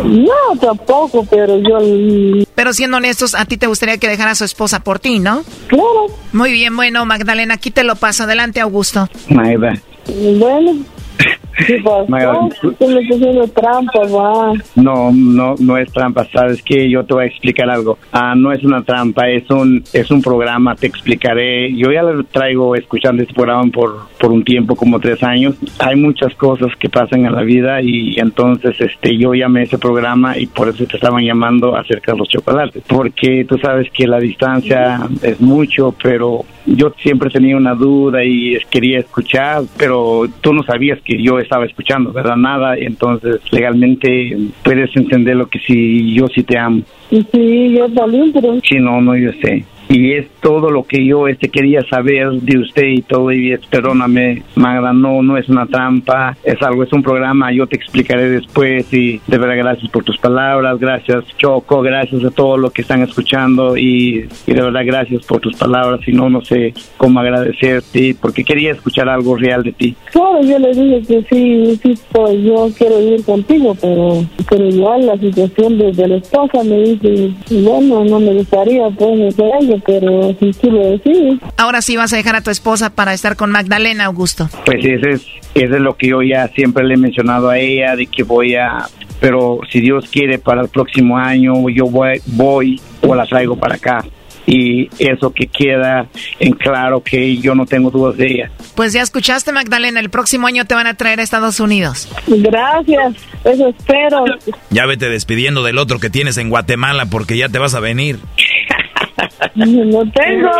No, tampoco, pero yo... Pero siendo honestos, a ti te gustaría que dejara a su esposa por ti, ¿no? Claro. Muy bien, bueno, Magdalena, aquí te lo paso. Adelante, Augusto. Maida. Bueno, Va. No, no, no es trampa, sabes que yo te voy a explicar algo. Ah, no es una trampa, es un, es un programa, te explicaré. Yo ya lo traigo escuchando este programa por, por un tiempo, como tres años. Hay muchas cosas que pasan en la vida y entonces, este, yo llamé ese programa y por eso te estaban llamando acerca de los chocolates, porque tú sabes que la distancia es mucho, pero yo siempre tenía una duda y quería escuchar, pero tú no sabías que yo estaba escuchando, ¿verdad? Nada, entonces legalmente puedes entender lo que sí, yo sí te amo. Sí, yo también, pero... Sí, no, no, yo sé. Y es todo lo que yo este quería saber de usted y todo, y perdóname, Magda, no, no es una trampa, es algo, es un programa, yo te explicaré después y de verdad gracias por tus palabras, gracias Choco, gracias a todo lo que están escuchando y, y de verdad gracias por tus palabras, y no, no sé cómo agradecerte, porque quería escuchar algo real de ti. Claro, yo le dije que sí, sí, pues yo quiero ir contigo, pero, pero igual la situación de, de la esposa me dice, bueno, no me gustaría pues ello, pero tú lo decides. Ahora sí vas a dejar a tu esposa para estar con Magdalena, Augusto. Pues ese es, ese es lo que yo ya siempre le he mencionado a ella, de que voy a, pero si Dios quiere para el próximo año yo voy, voy o la traigo para acá. Y eso que queda en claro que yo no tengo dudas de ella. Pues ya escuchaste, Magdalena, el próximo año te van a traer a Estados Unidos. Gracias, eso espero. Ya vete despidiendo del otro que tienes en Guatemala porque ya te vas a venir. No tengo.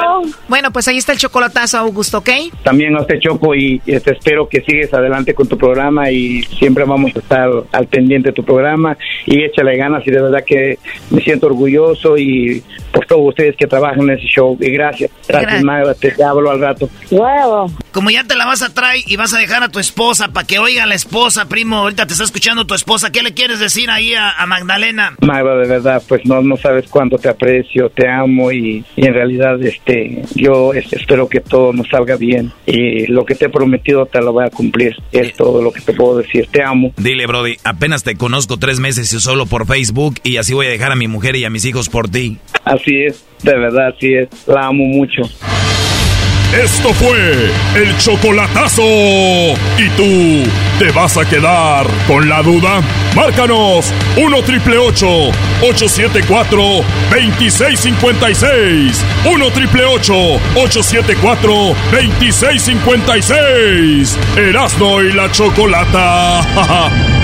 Bueno, pues ahí está el chocolatazo, Augusto, ¿ok? También a usted Choco y, y te espero que sigues adelante con tu programa y siempre vamos a estar al pendiente de tu programa y échale ganas y de verdad que me siento orgulloso y por todos ustedes que trabajan en ese show y gracias, gracias. Magda, te, hablo al rato. Como ya te la vas a traer y vas a dejar a tu esposa para que oiga a la esposa, primo, ahorita te está escuchando tu esposa, ¿qué le quieres decir ahí a, a Magdalena? Magda, de verdad, pues no, no sabes cuánto te aprecio, te amo y, y en realidad este, yo es- espero que todo nos salga bien y lo que te he prometido te lo voy a cumplir. Es todo lo que te puedo decir. Te amo. Dile, Brody, apenas te conozco tres meses y solo por Facebook y así voy a dejar a mi mujer y a mis hijos por ti. Así es, de verdad, así es. La amo mucho. Esto fue el chocolatazo. ¿Y tú te vas a quedar con la duda? Márcanos 1 triple 874 2656. 1 triple 874 2656. Erasno y la chocolata.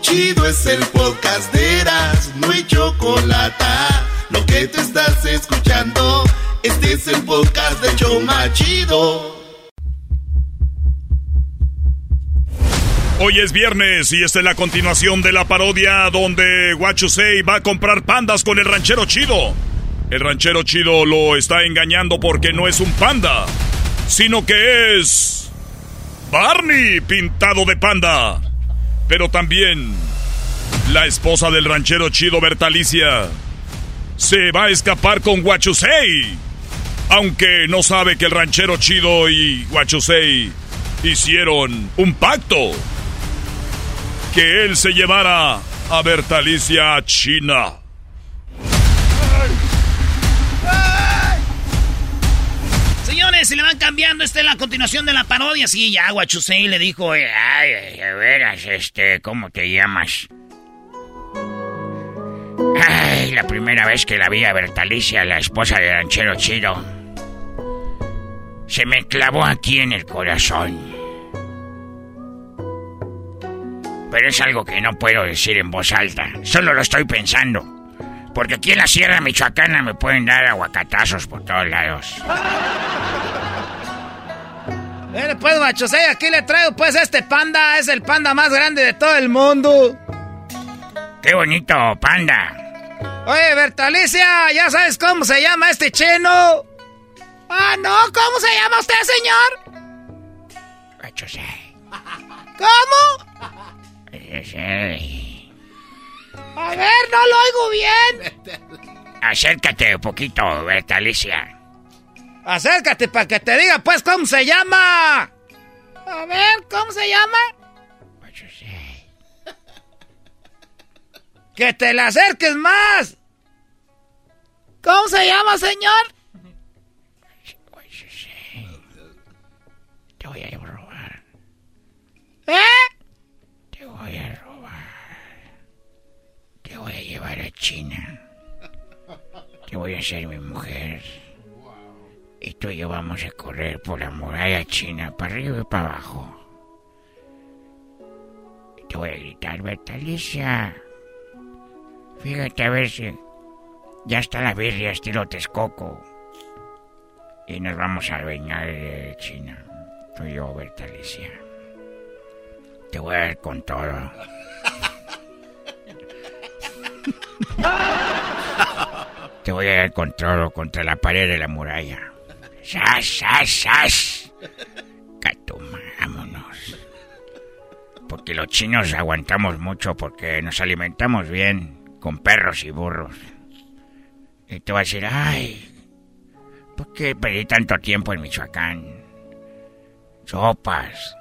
Chido, es el podcast de Eras, no hay chocolate. Lo que te estás escuchando, este es el podcast de Choma Chido. Hoy es viernes y esta es la continuación de la parodia donde Guachusei va a comprar pandas con el ranchero chido. El ranchero chido lo está engañando porque no es un panda, sino que es Barney pintado de panda. Pero también la esposa del ranchero chido Bertalicia se va a escapar con Guachusei. Aunque no sabe que el ranchero chido y Guachusei hicieron un pacto. Que él se llevara a Bertalicia a China. Se le van cambiando, esta es la continuación de la parodia. Sí, ya Guachusei le dijo, eh, Ay, de veras, este, ¿cómo te llamas? Ay, la primera vez que la vi a Bertalicia, la esposa del ranchero chido, se me clavó aquí en el corazón. Pero es algo que no puedo decir en voz alta, solo lo estoy pensando. Porque aquí en la Sierra Michoacana me pueden dar aguacatazos por todos lados. Mire, pues, Guachusei, aquí le traigo, pues, este panda. Es el panda más grande de todo el mundo. ¡Qué bonito, panda! Oye, Bertalicia, ¿ya sabes cómo se llama este cheno? Ah, no, ¿cómo se llama usted, señor? José. ¿Cómo? José. A ver, no lo oigo bien. Acércate un poquito, Berta Alicia. Acércate para que te diga, pues, cómo se llama. A ver, ¿cómo se llama? Que te le acerques más. ¿Cómo se llama, señor? Te voy a robar. ¿Eh? Te voy a robar. Te voy a llevar a China. Te voy a hacer mi mujer. Y tú y yo vamos a correr por la muralla china, para arriba y para abajo. Y te voy a gritar, Bertalicia. Fíjate a ver si ya está la birria estilo Texcoco. Y nos vamos a bañar de China. Tú y yo, Bertalicia. Te voy a ver con todo. Te voy a dar con todo contra la pared de la muralla. ¡Sas, sas, sas! Catuma, vámonos. Porque los chinos aguantamos mucho porque nos alimentamos bien con perros y burros. Y te va a decir, ay, ¿por qué perdí tanto tiempo en Michoacán? Sopas.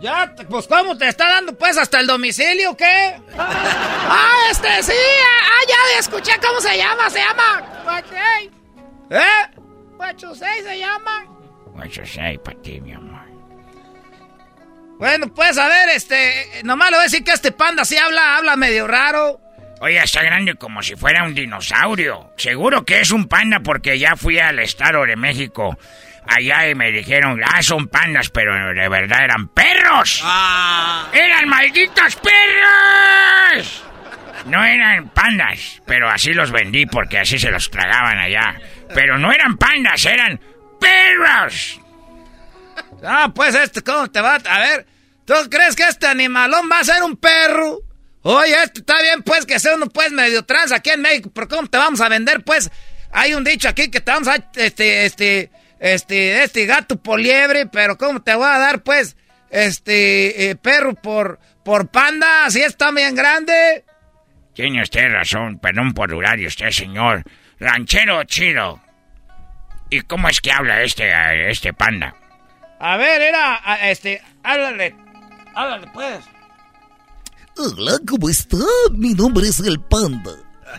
Ya, pues, ¿cómo te está dando, pues, hasta el domicilio o qué? ah, este, sí, ah, ya escuché cómo se llama, se llama... ¿Eh? Guachusei se llama. Guachusei para ti, mi amor. Bueno, pues, a ver, este, nomás le voy a decir que este panda sí habla, habla medio raro. Oye, está grande como si fuera un dinosaurio. Seguro que es un panda porque ya fui al Estado de México allá y me dijeron, ah, son pandas, pero de verdad eran perros. Ah. ¡Eran malditos perros! No eran pandas, pero así los vendí porque así se los tragaban allá. Pero no eran pandas, eran perros. Ah, pues este, ¿cómo te va? A ver, ¿tú crees que este animalón va a ser un perro? Oye, este está bien, pues, que sea uno, pues, medio trans aquí en México, pero ¿cómo te vamos a vender, pues? Hay un dicho aquí que te vamos a, este, este, este, este gato por liebre, pero ¿cómo te voy a dar, pues, este, eh, perro por, por panda? Así está bien grande. Tiene usted razón, perdón por y usted, señor. Ranchero chido. ¿Y cómo es que habla este, este panda? A ver, era, este, háblale, háblale, pues. Hola, ¿cómo está? Mi nombre es el panda.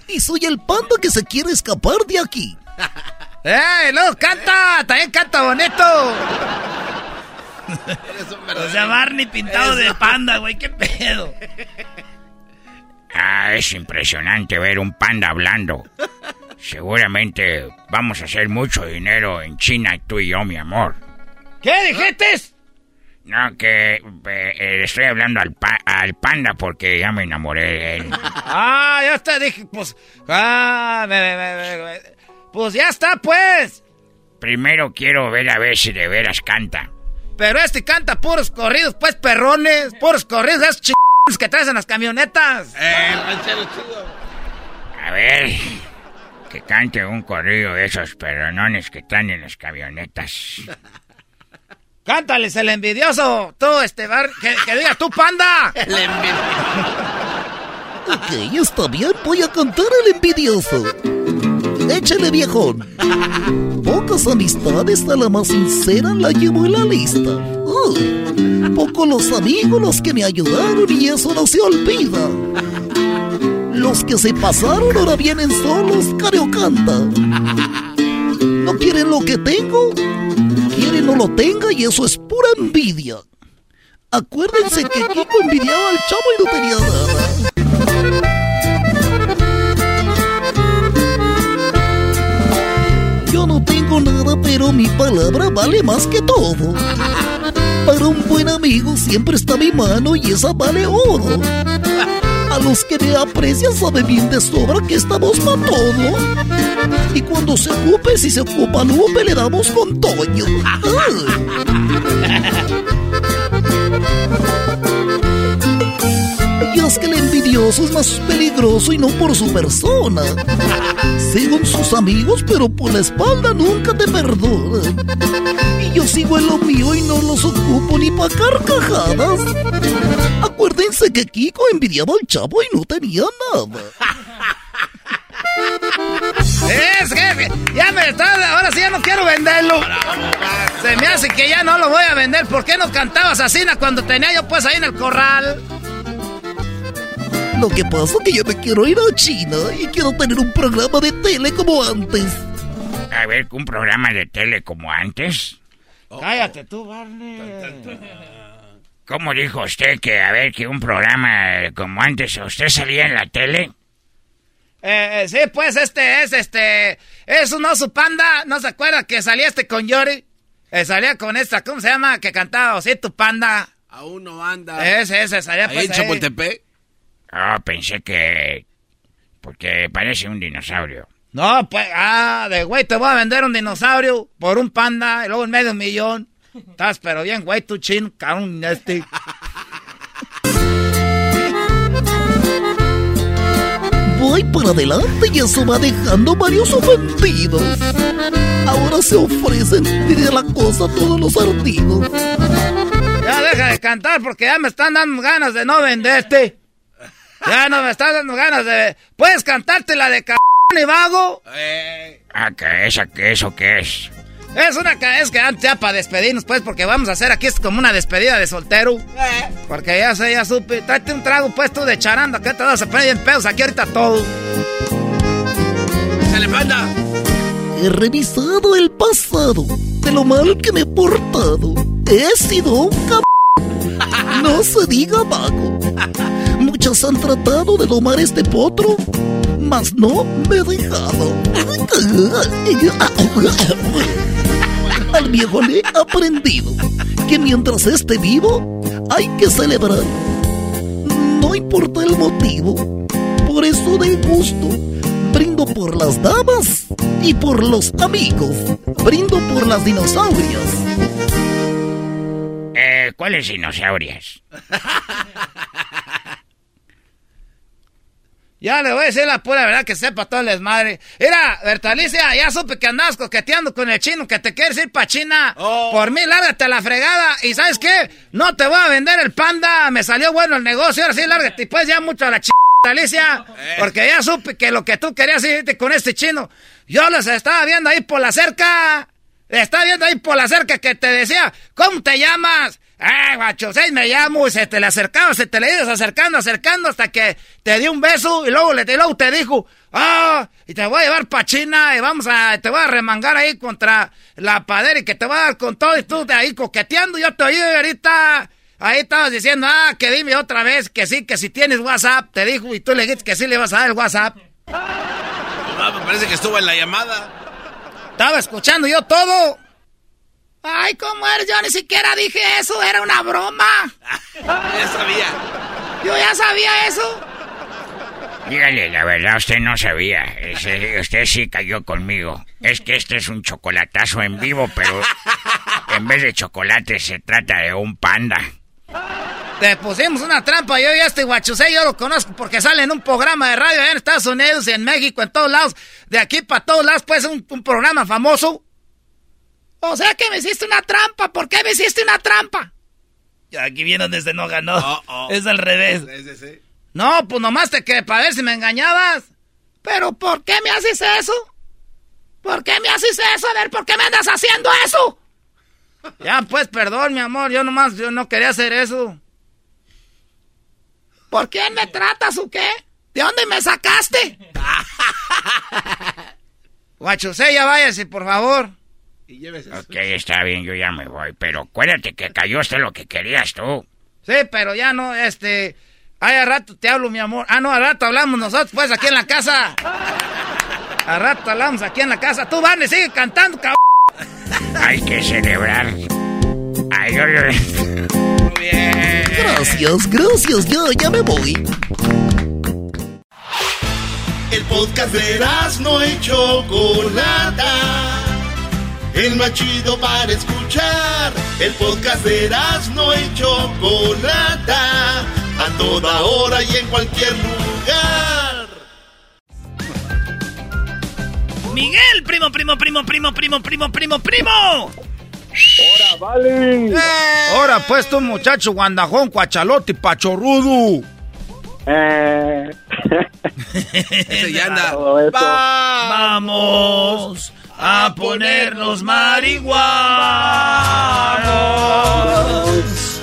Y soy el panda que se quiere escapar de aquí. ¡Eh, no! ¡Canta! ¡También canta bonito! o sea, Barney pintado de panda, güey, qué pedo. Ah, es impresionante ver un panda hablando. Seguramente vamos a hacer mucho dinero en China, tú y yo, mi amor. ¿Qué dijiste? No, que eh, estoy hablando al, al panda porque ya me enamoré de él. ah, ya te dije, pues. Ah, me, me, me, pues ya está, pues. Primero quiero ver a ver si de veras canta. Pero este canta puros corridos, pues perrones, puros corridos, esos ch... que traes en las camionetas. Eh, chido. A ver, que cante un corrido de esos perronones que están en las camionetas. Cántales el envidioso, tú, este bar, que, que digas tú, panda. El envidioso. ok, está bien, voy a cantar el envidioso. Échale, viejón. Pocas amistades, a la más sincera la llevo en la lista. Uh, pocos los amigos los que me ayudaron y eso no se olvida. Los que se pasaron ahora vienen solos, canta. ¿No quieren lo que tengo? Quieren no lo tenga y eso es pura envidia. Acuérdense que Kiko envidiaba al chavo y no tenía nada. Yo no tengo nada, pero mi palabra vale más que todo. Para un buen amigo siempre está mi mano y esa vale oro. A los que me aprecian saben bien de sobra que estamos para todo. Y cuando se ocupe, si se ocupa Lupe, le damos con Toño. Yo sabías que el envidioso es más peligroso y no por su persona. Según sus amigos, pero por la espalda nunca te perdonan. Yo sigo en lo mío y no los ocupo ni pa' carcajadas. Acuérdense que Kiko envidiaba al chavo y no tenía nada. Es jefe, ya me está, ahora sí ya no quiero venderlo. Se me hace que ya no lo voy a vender. ¿Por qué no cantabas así cuando tenía yo pues ahí en el corral? Lo que pasa es que yo me quiero ir a China y quiero tener un programa de tele como antes. A ver, un programa de tele como antes. Cállate tú, Barney. ¿Cómo dijo usted que, a ver, que un programa como antes, usted salía en la tele? Eh, eh, sí, pues este es este. Es un oso panda. ¿No se acuerda que salía este con Yori? Eh, salía con esta, ¿cómo se llama? Que cantaba Osito Panda. Aún no anda. Ese, ese, salía Ahí pues. en. Chapultepec. Ah, pensé que... Porque parece un dinosaurio. No, pues, ah, de güey, te voy a vender un dinosaurio por un panda y luego en medio millón. Estás, pero bien, güey, tu chin, cabrón, este. Voy para adelante y eso va dejando varios ofendidos. Ahora se ofrecen de la cosa a todos los ardidos. Ya deja de cantar porque ya me están dando ganas de no venderte. Ya no me están dando ganas de. ¿Puedes cantarte la de cabrón y vago? Ah, que esa, que eso qué es. Es una es que antes ya para despedirnos, pues, porque vamos a hacer aquí es como una despedida de soltero. Porque ya sé, ya supe. Tráete un trago puesto de charanda, que te vas a poner bien pedos aquí ahorita todo. ¡Sale, panda! He revisado el pasado de lo mal que me he portado. He sido un cabrón. No se diga vago. Muchas han tratado de domar este potro, mas no me he dejado. Al viejo le he aprendido que mientras esté vivo hay que celebrar. No importa el motivo. Por eso de gusto brindo por las damas y por los amigos. Brindo por las dinosaurias. Eh, ¿cuáles dinosaurias? Ya le voy a decir la pura verdad que sepa todo el desmadre. Mira, Bertalicia, ya supe que andabas coqueteando con el chino, que te quieres ir pa' China. Por mí, lárgate a la fregada. Y ¿sabes qué? No te voy a vender el panda. Me salió bueno el negocio. Ahora sí, lárgate. Y pues ya mucho a la ch... Bertalicia. Porque ya supe que lo que tú querías irte con este chino. Yo los estaba viendo ahí por la cerca. Estaba viendo ahí por la cerca que te decía, ¿cómo te llamas? Ah, guacho, seis me llamo y se te le acercaba, se te le ibas acercando, acercando hasta que te dio un beso y luego, le, y luego te dijo, ah, y te voy a llevar pa' China y vamos a, te voy a remangar ahí contra la padera y que te voy a dar con todo y tú de ahí coqueteando, yo te oí ahorita, ahí estabas diciendo, ah, que dime otra vez que sí, que si tienes WhatsApp, te dijo y tú le dijiste que sí le vas a dar el WhatsApp. Ah, me parece que estuvo en la llamada. Estaba escuchando yo todo. Ay, ¿cómo eres? Yo ni siquiera dije eso, era una broma. ya sabía. Yo ya sabía eso. Dígale, la verdad, usted no sabía. Ese- usted sí cayó conmigo. Es que este es un chocolatazo en vivo, pero en vez de chocolate se trata de un panda. Te pusimos una trampa, yo ya este guachusé, yo lo conozco porque sale en un programa de radio allá en Estados Unidos y en México, en todos lados, de aquí para todos lados, pues un, un programa famoso. O sea que me hiciste una trampa. ¿Por qué me hiciste una trampa? Y aquí viene desde no ganó. Es al revés. No, pues nomás te que para ver si me engañabas. ¿Pero por qué me haces eso? ¿Por qué me haces eso? A ver, ¿por qué me andas haciendo eso? Ya, pues, perdón, mi amor, yo nomás, yo no quería hacer eso. ¿Por quién me tratas o qué? ¿De dónde me sacaste? Guachusé, ya váyase, por favor. Ok, está bien, yo ya me voy. Pero acuérdate que cayó usted lo que querías tú. Sí, pero ya no, este... Ay, a rato te hablo, mi amor. Ah, no, a rato hablamos nosotros, pues, aquí en la casa. A rato hablamos aquí en la casa. Tú, Vane, sigue cantando, cabrón. Hay que celebrar. Ay, yo, yo- Gracias, gracias, ya, ya me voy. El podcast de no y Chocolata. El más chido para escuchar. El podcast de no y Chocolata. a toda hora y en cualquier lugar. Miguel, primo, primo, primo, primo, primo, primo, primo, primo. ¡Hora, vale! Ahora pues tú, muchacho, guandajón, cuachalote, pachorrudo. Eh. Ese ya anda. Eso. Vamos a ponernos marihuanos.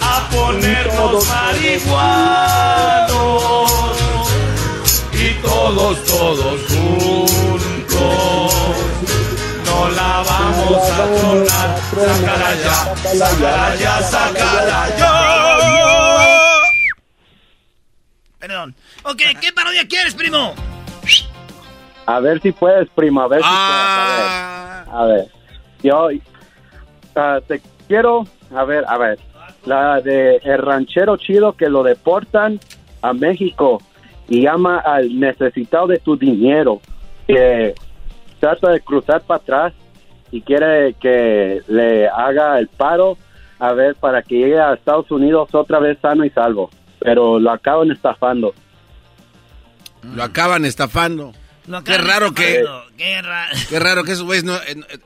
A ponernos marihuanos. Y todos, todos juntos. No la vamos a tornar. Sácala ya, sácala ya, sácala ya. Perdón. Ok, ¿qué parodia quieres, primo? A ver si puedes, primo, a ver si Ah. puedes. A ver, a ver. yo ah, te quiero, a ver, a ver, la de el ranchero chido que lo deportan a México y llama al necesitado de tu dinero, que trata de cruzar para atrás y quiere que le haga el paro, a ver, para que llegue a Estados Unidos otra vez sano y salvo, pero lo acaban estafando. Lo acaban estafando. Lo Qué raro que... Qué, ra- Qué raro que esos güeyes no, eh, eh,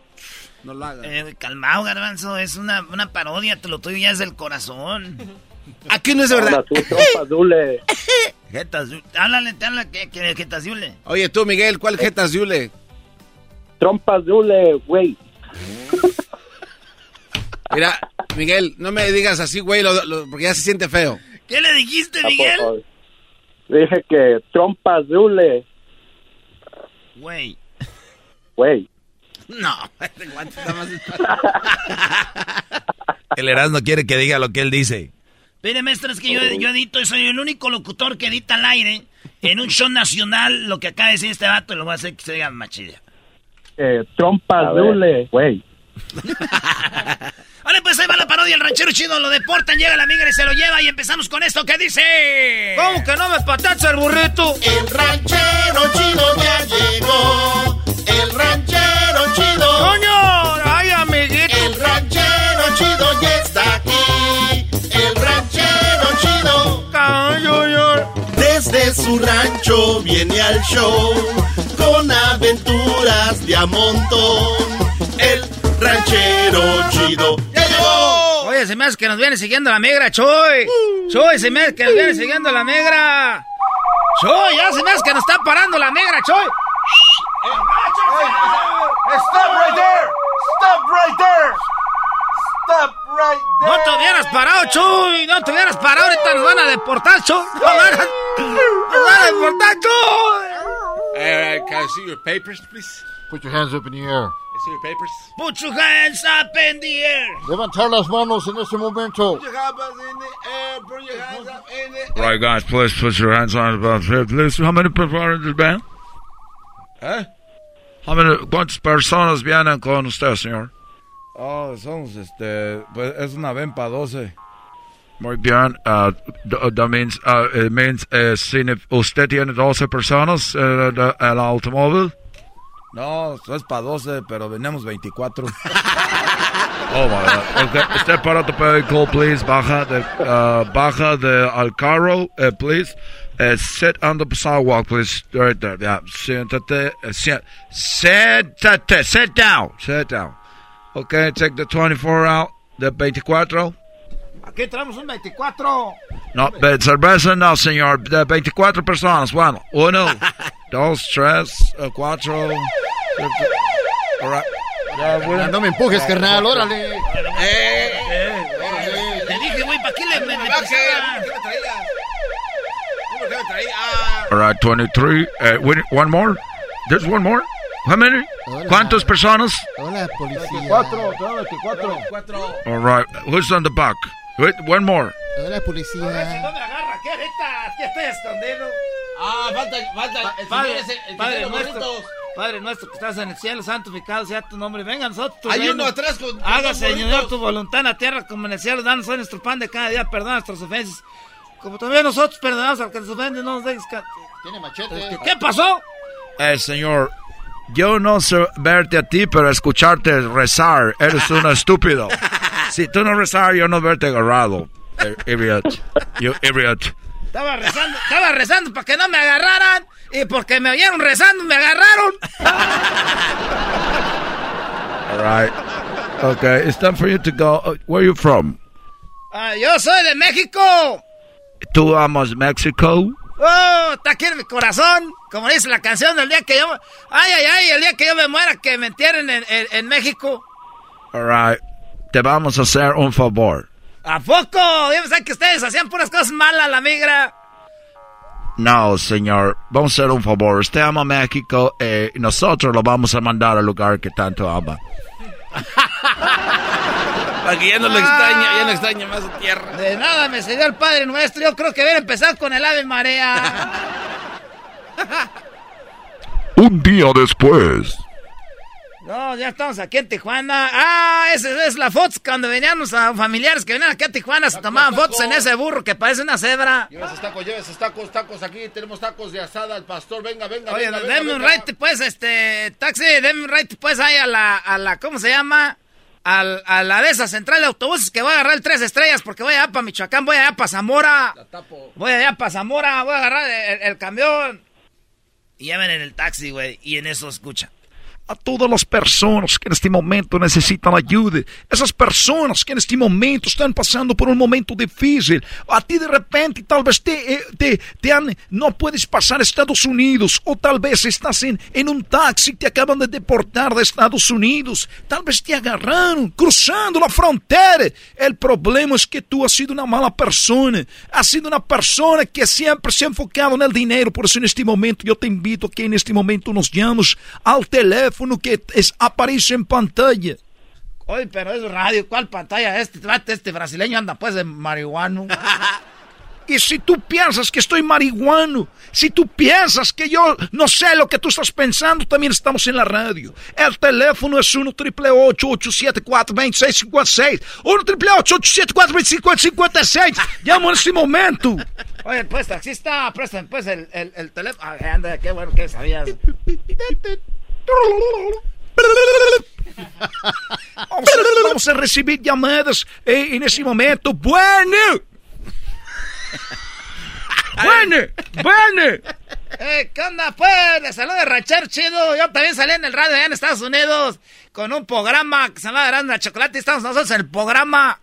no lo hagan. Eh, calmado, garbanzo. Es una, una parodia. Te lo tuyo ya es del corazón. Aquí no es de verdad. Hola, háblale, te habla que, que jetas Yule. Oye, tú, Miguel, ¿cuál jetas Yule? Trompas Dule, güey. Mira, Miguel, no me digas así, güey, lo- lo- porque ya se siente feo. ¿Qué le dijiste, Miguel? Dije que trompas Dule, Güey. güey. No. El Erasmo quiere que diga lo que él dice. Mire, maestro, es que yo, yo edito y soy el único locutor que edita al aire en un show nacional lo que acaba de decir este vato y lo voy a hacer que se diga machilla. Eh, trompas A ver. Dule, güey. Vale, pues ahí va la parodia. El ranchero chido lo deportan, llega la migra y se lo lleva. Y empezamos con esto que dice. ¿Cómo que no me patacha el burrito? El ranchero chido ya llegó. El ranchero chido. ¡Coño! ¡Ay, amiguito! El ranchero chido ya está aquí. El ranchero chido. Desde su rancho viene al show con aventuras de a montón. El ranchero chido. Oye, se me hace que nos viene siguiendo la migra, Choy. Choy, se me hace que nos viene siguiendo la migra. Choy, ya se me hace que nos está parando la migra, Choy. Stop right there. Stop right there. Stop right No te hubieras parado, Chuy. No te hubieras parado. Ahorita nos van a deportar, Chuy. Nos van a, nos van a deportar, Chuy. Eh, can I see your papers, please? Put your hands up in the air. I see your papers. Put your hands up in the air. Levantar las manos en este momento. Right, guys, please put your hands on the band. Please, how many people are in the band? ¿Eh? How many, ¿Cuántas personas vienen con usted, señor? Oh, somos este. Pues es una vempa 12. Muy bien. Uh, th- that means, uh, it means uh, si usted tiene 12 personas en el, el automóvil. No, es para 12, pero venimos 24. Oh, my God. Okay, step out of the vehicle, please. Baja de, uh, baja de al carro, uh, please. Uh, sit on the sidewalk, please. Right there. Yeah. Siéntate. Uh, siéntate. Sit down. Sit down. Okay, take the 24 out. The 24. Aquí traemos un 24. No, de cerveza no, señor. De 24 personas. Bueno, uno, dos, tres, uh, cuatro. All right. Ya, bueno. No me empujes, carnal, órale. Te dije, güey, ¿para qué le me, me pesaba? All right, 23. Uh, wait, one more? There's one more? How many? ¿Cuántas personas? Hola, policía. 24, 24. All right, who's on the back? Wait, one more. Si policía. no me agarra, ¿qué ahorita? Aquí estoy escondido. Ah, falta, falta. El Padre, señor es el, el Padre los nuestro. Padre nuestro que estás en el cielo, santificado sea tu nombre. Venga a nosotros. tu Hay reino. uno atrás con- dos Señor, tu voluntad en la tierra como en el cielo. Danos hoy nuestro pan de cada día. Perdona nuestras ofensas. Como también nosotros perdonamos al que nos ofende. No nos dejes. ca- Tiene machete. ¿Qué pasó? Eh, señor, yo no sé verte a ti, pero escucharte rezar. Eres un estúpido. Si tú no rezar, yo no verte agarrado. Idiot. You idiot. Estaba rezando, estaba rezando para que no me agarraran. Y porque me oyeron rezando, me agarraron. All right. Okay, it's time for you to go. Uh, where are you from? Ah, yo soy de México. Tú amas México. Oh, está aquí en mi corazón. Como dice la canción del día que yo... Ay, ay, ay, el día que yo me muera, que me entierren en, en- en México. All right. Te vamos a hacer un favor. ¿A poco? Yo pensaba que ustedes hacían puras cosas malas, la migra. No, señor. Vamos a hacer un favor. Usted ama México eh, y nosotros lo vamos a mandar al lugar que tanto ama. Para que ya no lo extraña, ya no extraña más su tierra. De nada me sirvió el Padre Nuestro. Yo creo que hubiera empezado con el Ave María. Un día después. No, ya estamos aquí en Tijuana. Ah, esa es la foto cuando veníamos a familiares que venían aquí a Tijuana. Se tomaban fotos en ese burro que parece una cebra. Lleva esos tacos, lleva esos tacos, tacos aquí. Tenemos tacos de asada al pastor. Venga, venga, Oye, venga. denme venga, un right, pues, este, taxi, denme un right, pues, ahí a la, a la, ¿cómo se llama? Al- a la de esa central de autobuses que voy a agarrar el tres estrellas porque voy allá para Michoacán, voy allá para Zamora. Voy allá para Zamora, voy a agarrar el, el camión. Y ya ven en el taxi, güey, y en eso escucha. A todas las personas que en este momento necesitan ayuda, esas personas que en este momento están pasando por un momento difícil, a ti de repente tal vez te, eh, te, te han, no puedes pasar a Estados Unidos, o tal vez estás en, en un taxi, te acaban de deportar de Estados Unidos, tal vez te agarraron cruzando la frontera. El problema es que tú has sido una mala persona, has sido una persona que siempre se ha enfocado en el dinero, por eso en este momento yo te invito a que en este momento nos llames al teléfono que es, aparece en pantalla. Oye, pero es radio, ¿cuál pantalla? Este, trate, este brasileño anda pues de marihuano. Y si tú piensas que estoy marihuano, si tú piensas que yo no sé lo que tú estás pensando, también estamos en la radio. El teléfono es 1 triple 874 2656 1 triple 874 2556 Llamo en este momento. Oye, pues, taxista, préstame pues el, el, el teléfono. Ah, anda, qué bueno que sabías. Vamos, vamos a recibir llamadas eh, en ese momento. Bueno. Bueno, bueno. Eh, ¿qué onda, pues? Les saluda el ranchero chido. Yo también salí en el radio allá en Estados Unidos con un programa que se llama Grande la Chocolate. Estamos nosotros en el programa.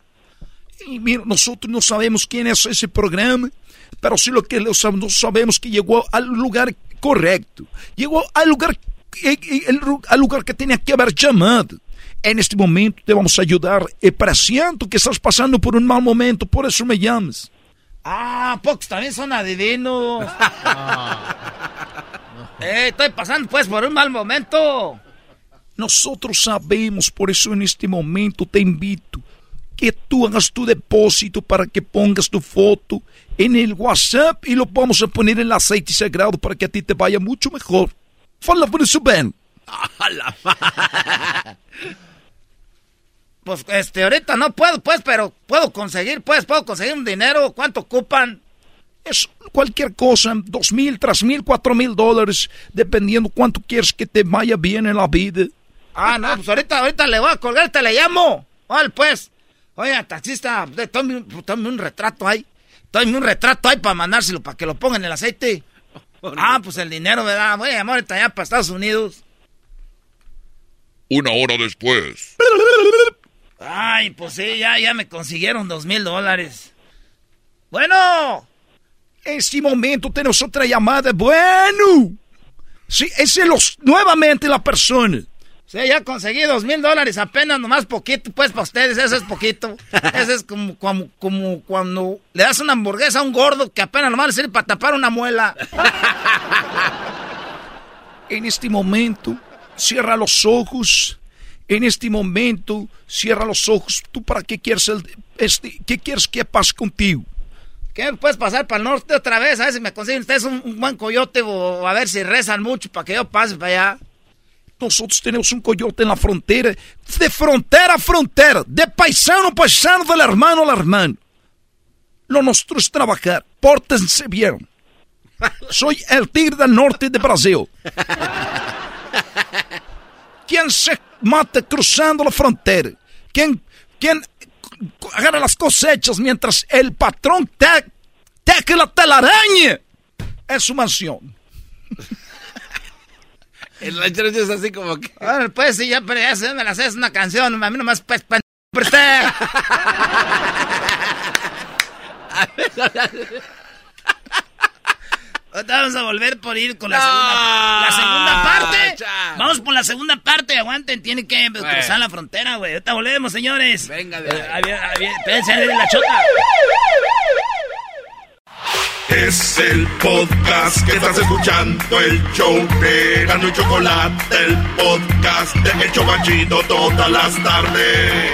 Y mira, nosotros no sabemos quién es ese programa, pero sí lo que no sabemos que llegó al lugar correcto. Llegó al lugar, eh, el lugar que tenía que haber llamado. En este momento te vamos a ayudar. Eh, presiento que estás pasando por un mal momento, por eso me llamas. Ah, pocos también son adivinos. eh, estoy pasando pues por un mal momento. Nosotros sabemos, por eso en este momento te invito que tú hagas tu depósito para que pongas tu foto en el WhatsApp y lo vamos a poner en el aceite sagrado para que a ti te vaya mucho mejor. Fala por Ben. Pues este, ahorita no puedo, pues, pero puedo conseguir, pues, puedo conseguir un dinero. ¿Cuánto ocupan? Es cualquier cosa, dos mil, tres mil, cuatro mil dólares, dependiendo cuánto quieres que te vaya bien en la vida. Ah, no, pues ahorita, ahorita le voy a colgar, te le llamo. Vale, pues. Oiga, taxista, de- tome un, tome un retrato ahí. Tome un retrato ahí para mandárselo, para que lo pongan en el aceite. Ah, pues el dinero, ¿verdad? Voy a llamar ahorita allá para Estados Unidos. Una hora después. Ay, pues sí, ya, ya me consiguieron dos mil dólares. Bueno. En este momento tenemos otra llamada. Bueno. Sí, ese es los, nuevamente la persona. Sí, ya conseguí dos mil dólares, apenas nomás poquito, pues para ustedes, eso es poquito. Eso es como, como, como cuando le das una hamburguesa a un gordo que apenas nomás le sirve para tapar una muela. En este momento, cierra los ojos. En este momento, cierra los ojos. ¿Tú para qué quieres, el, este, qué quieres que pase contigo? ¿Qué puedes pasar para el norte otra vez? A ver si me consiguen ustedes un, un buen coyote o a ver si rezan mucho para que yo pase para allá. Nosotros tenemos un coyote en la frontera, de frontera a frontera, de paisano a paisano, del hermano al hermano. Lo nuestro es trabajar. Pórtense bien. Soy el tigre del norte de Brasil. ¿Quién se mata cruzando la frontera? ¿Quién, quién agarra las cosechas mientras el patrón deje la telaraña en su mansión. El ranchero es así como que. Ahora, pues, sí, ya, pero ya se me la haces una canción. A mí nomás, pues, pa- por usted. Ahorita vamos a volver por ir con la segunda, la segunda parte. Vamos por la segunda parte. Aguanten, tiene que cruzar la frontera, güey. Ahorita volvemos, señores. Venga, de ahí. viene- ahí Espérense, la chota. Es el podcast que estás escuchando, el show de Gano y Chocolate, el podcast de El Chobachito todas las tardes.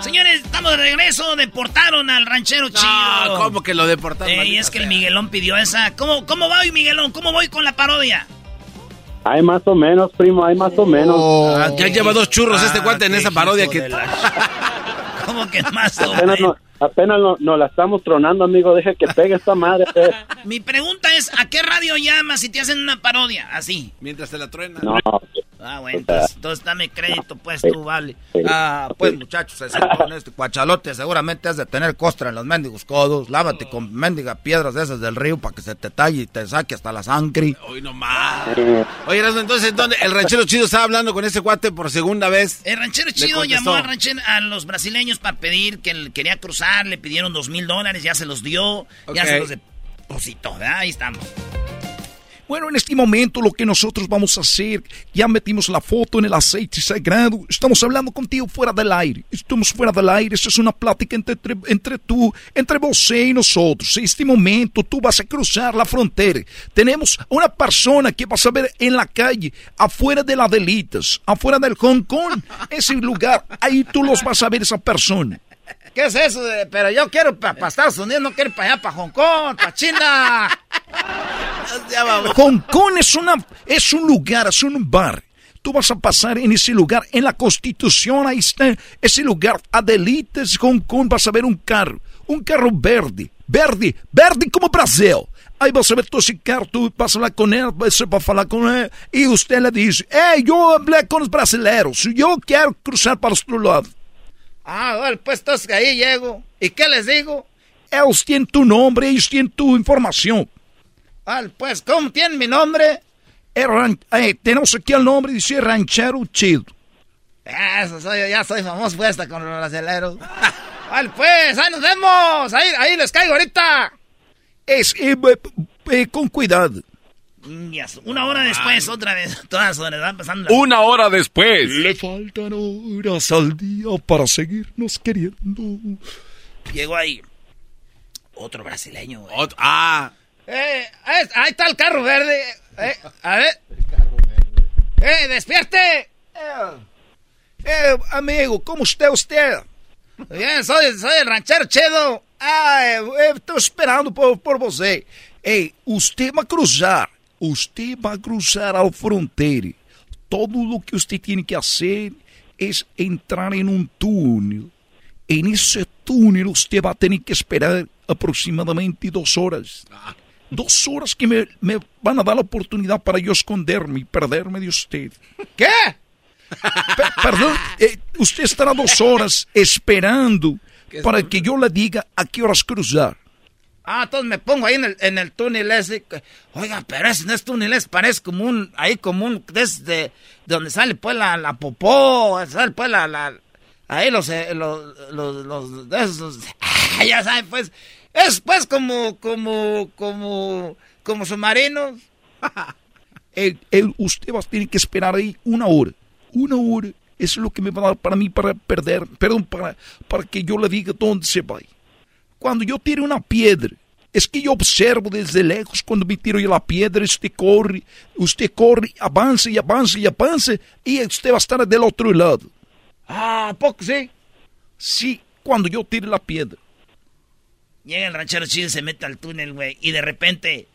Señores, estamos de regreso. Deportaron al ranchero chido. ¿cómo que lo deportaron? Eh, y es que el? Miguelón pidió esa. ¿Cómo, ¿Cómo va hoy, Miguelón? ¿Cómo voy con la parodia? Hay más o menos, primo, hay más o menos. Ah, ya lleva dos churros este cuate en esa parodia que. ¿Cómo que más o Apenas, menos? no, apenas no, no la estamos tronando, amigo. Deja que pegue esta madre. pues. Mi pregunta es, ¿a qué radio llamas si te hacen una parodia? Así. Mientras te la truena. No, Ah, bueno, entonces, entonces dame crédito, pues tú, vale. Ah, pues muchachos, se siente con este cuachalote seguramente has de tener costra en los mendigos codos. Lávate con mendiga piedras de esas del río para que se te talle y te saque hasta la sangre. Hoy nomás. Oye, entonces, ¿dónde? El ranchero chido estaba hablando con ese cuate por segunda vez. El ranchero chido llamó al ranchero, a los brasileños para pedir que él quería cruzar, le pidieron dos mil dólares, ya se los dio, ya se los depositó, ¿verdad? Ahí estamos. Bueno, en este momento lo que nosotros vamos a hacer, ya metimos la foto en el aceite sagrado, estamos hablando contigo fuera del aire, estamos fuera del aire, esta es una plática entre, entre, tú, entre você y nosotros. En este momento tú vas a cruzar la frontera. Tenemos una persona que vas a ver en la calle, afuera de las delitas, afuera del Hong Kong, ese lugar, ahí tú los vas a ver esa persona. ¿Qué es eso? pero yo quiero para Estados Unidos, no quiero para allá, para Hong Kong, para China. Hong Kong es, una, es un lugar, es un bar. Tú vas a pasar en ese lugar, en la Constitución, ahí está ese lugar, Adelitas, Hong Kong, vas a ver un carro, un carro verde, verde, verde como Brasil. Aí você vai todo esse carro, tu vas a hablar con él, você va a hablar con él, y usted le dice, hey, yo hablé con los brasileños, yo quiero cruzar para otro lado. Ah, bueno, pues entonces ahí llego. ¿Y qué les digo? Ellos tienen tu nombre, ellos tienen tu información. Ah, pues, ¿cómo tienen mi nombre? Ran- eh, tenemos aquí el nombre, dice Ranchero Chido. Eso soy, ya soy famoso pues hasta con los aceleros. Vale, pues, ahí nos vemos. Ahí, ahí les caigo ahorita. Es, eh, eh, con cuidado. Mm, ya, Una hora después, otra vez, todas horas, van pasando. la- Una hora después. Le faltan horas al día para seguirnos queriendo. Llegó ahí otro brasileño, güey. ah. Eh, ahí, ahí está el carro verde. Eh, a ver. Eh, despierte. Eh, amigo, ¿cómo está usted? Bien, soy, soy el ranchero chido. Ah, eh, eh, estoy esperando por, por você. Ei, usted va a cruzar. Usted va a cruzar a frontera. Todo lo que usted tiene que hacer es entrar en un túnel. En ese túnel usted va a tener que esperar aproximadamente dos horas. Dos horas que me, me van a dar la oportunidad para yo esconderme y perderme de usted. ¿Qué? Pe- perdón, eh, usted estará dos horas esperando para que yo le diga a qué horas cruzar. Ah, entonces me pongo ahí en el, en el túnel ese. Oiga, pero ese no es túnel, es, parece como un, ahí como un, desde de donde sale pues la, la popó, sale pues la, la, ahí los, eh, los, los, los, de esos, ya saben pues, es pues como, como, como, como submarinos. Eh, usted va a tener que esperar ahí una hora. Una hora. Eso es lo que me va a dar para mí para perder, perdón, para, para que yo le diga dónde se va. Cuando yo tire una piedra, es que yo observo desde lejos cuando me tiro la piedra, usted corre, usted corre, avanza y avanza y avanza, y usted va a estar del otro lado. Ah, ¿a poco sí? Sí, cuando yo tire la piedra. Llega el ranchero chido y se mete al túnel, güey. Y de repente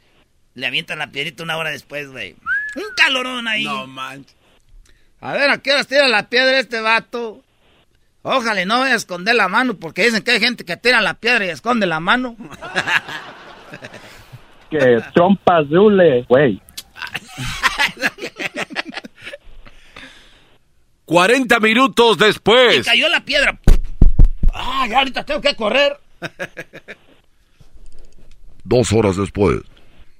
le avientan la piedrita una hora después, güey. Un calorón ahí. No manches. A ver, ¿a qué horas tira la piedra este vato? Ojalá no vaya a esconder la mano, porque dicen que hay gente que tira la piedra y esconde la mano. Que trompa azul, güey. 40 minutos Y después. cayó la piedra. Ah, ya ahorita tengo que correr. Dos horas después.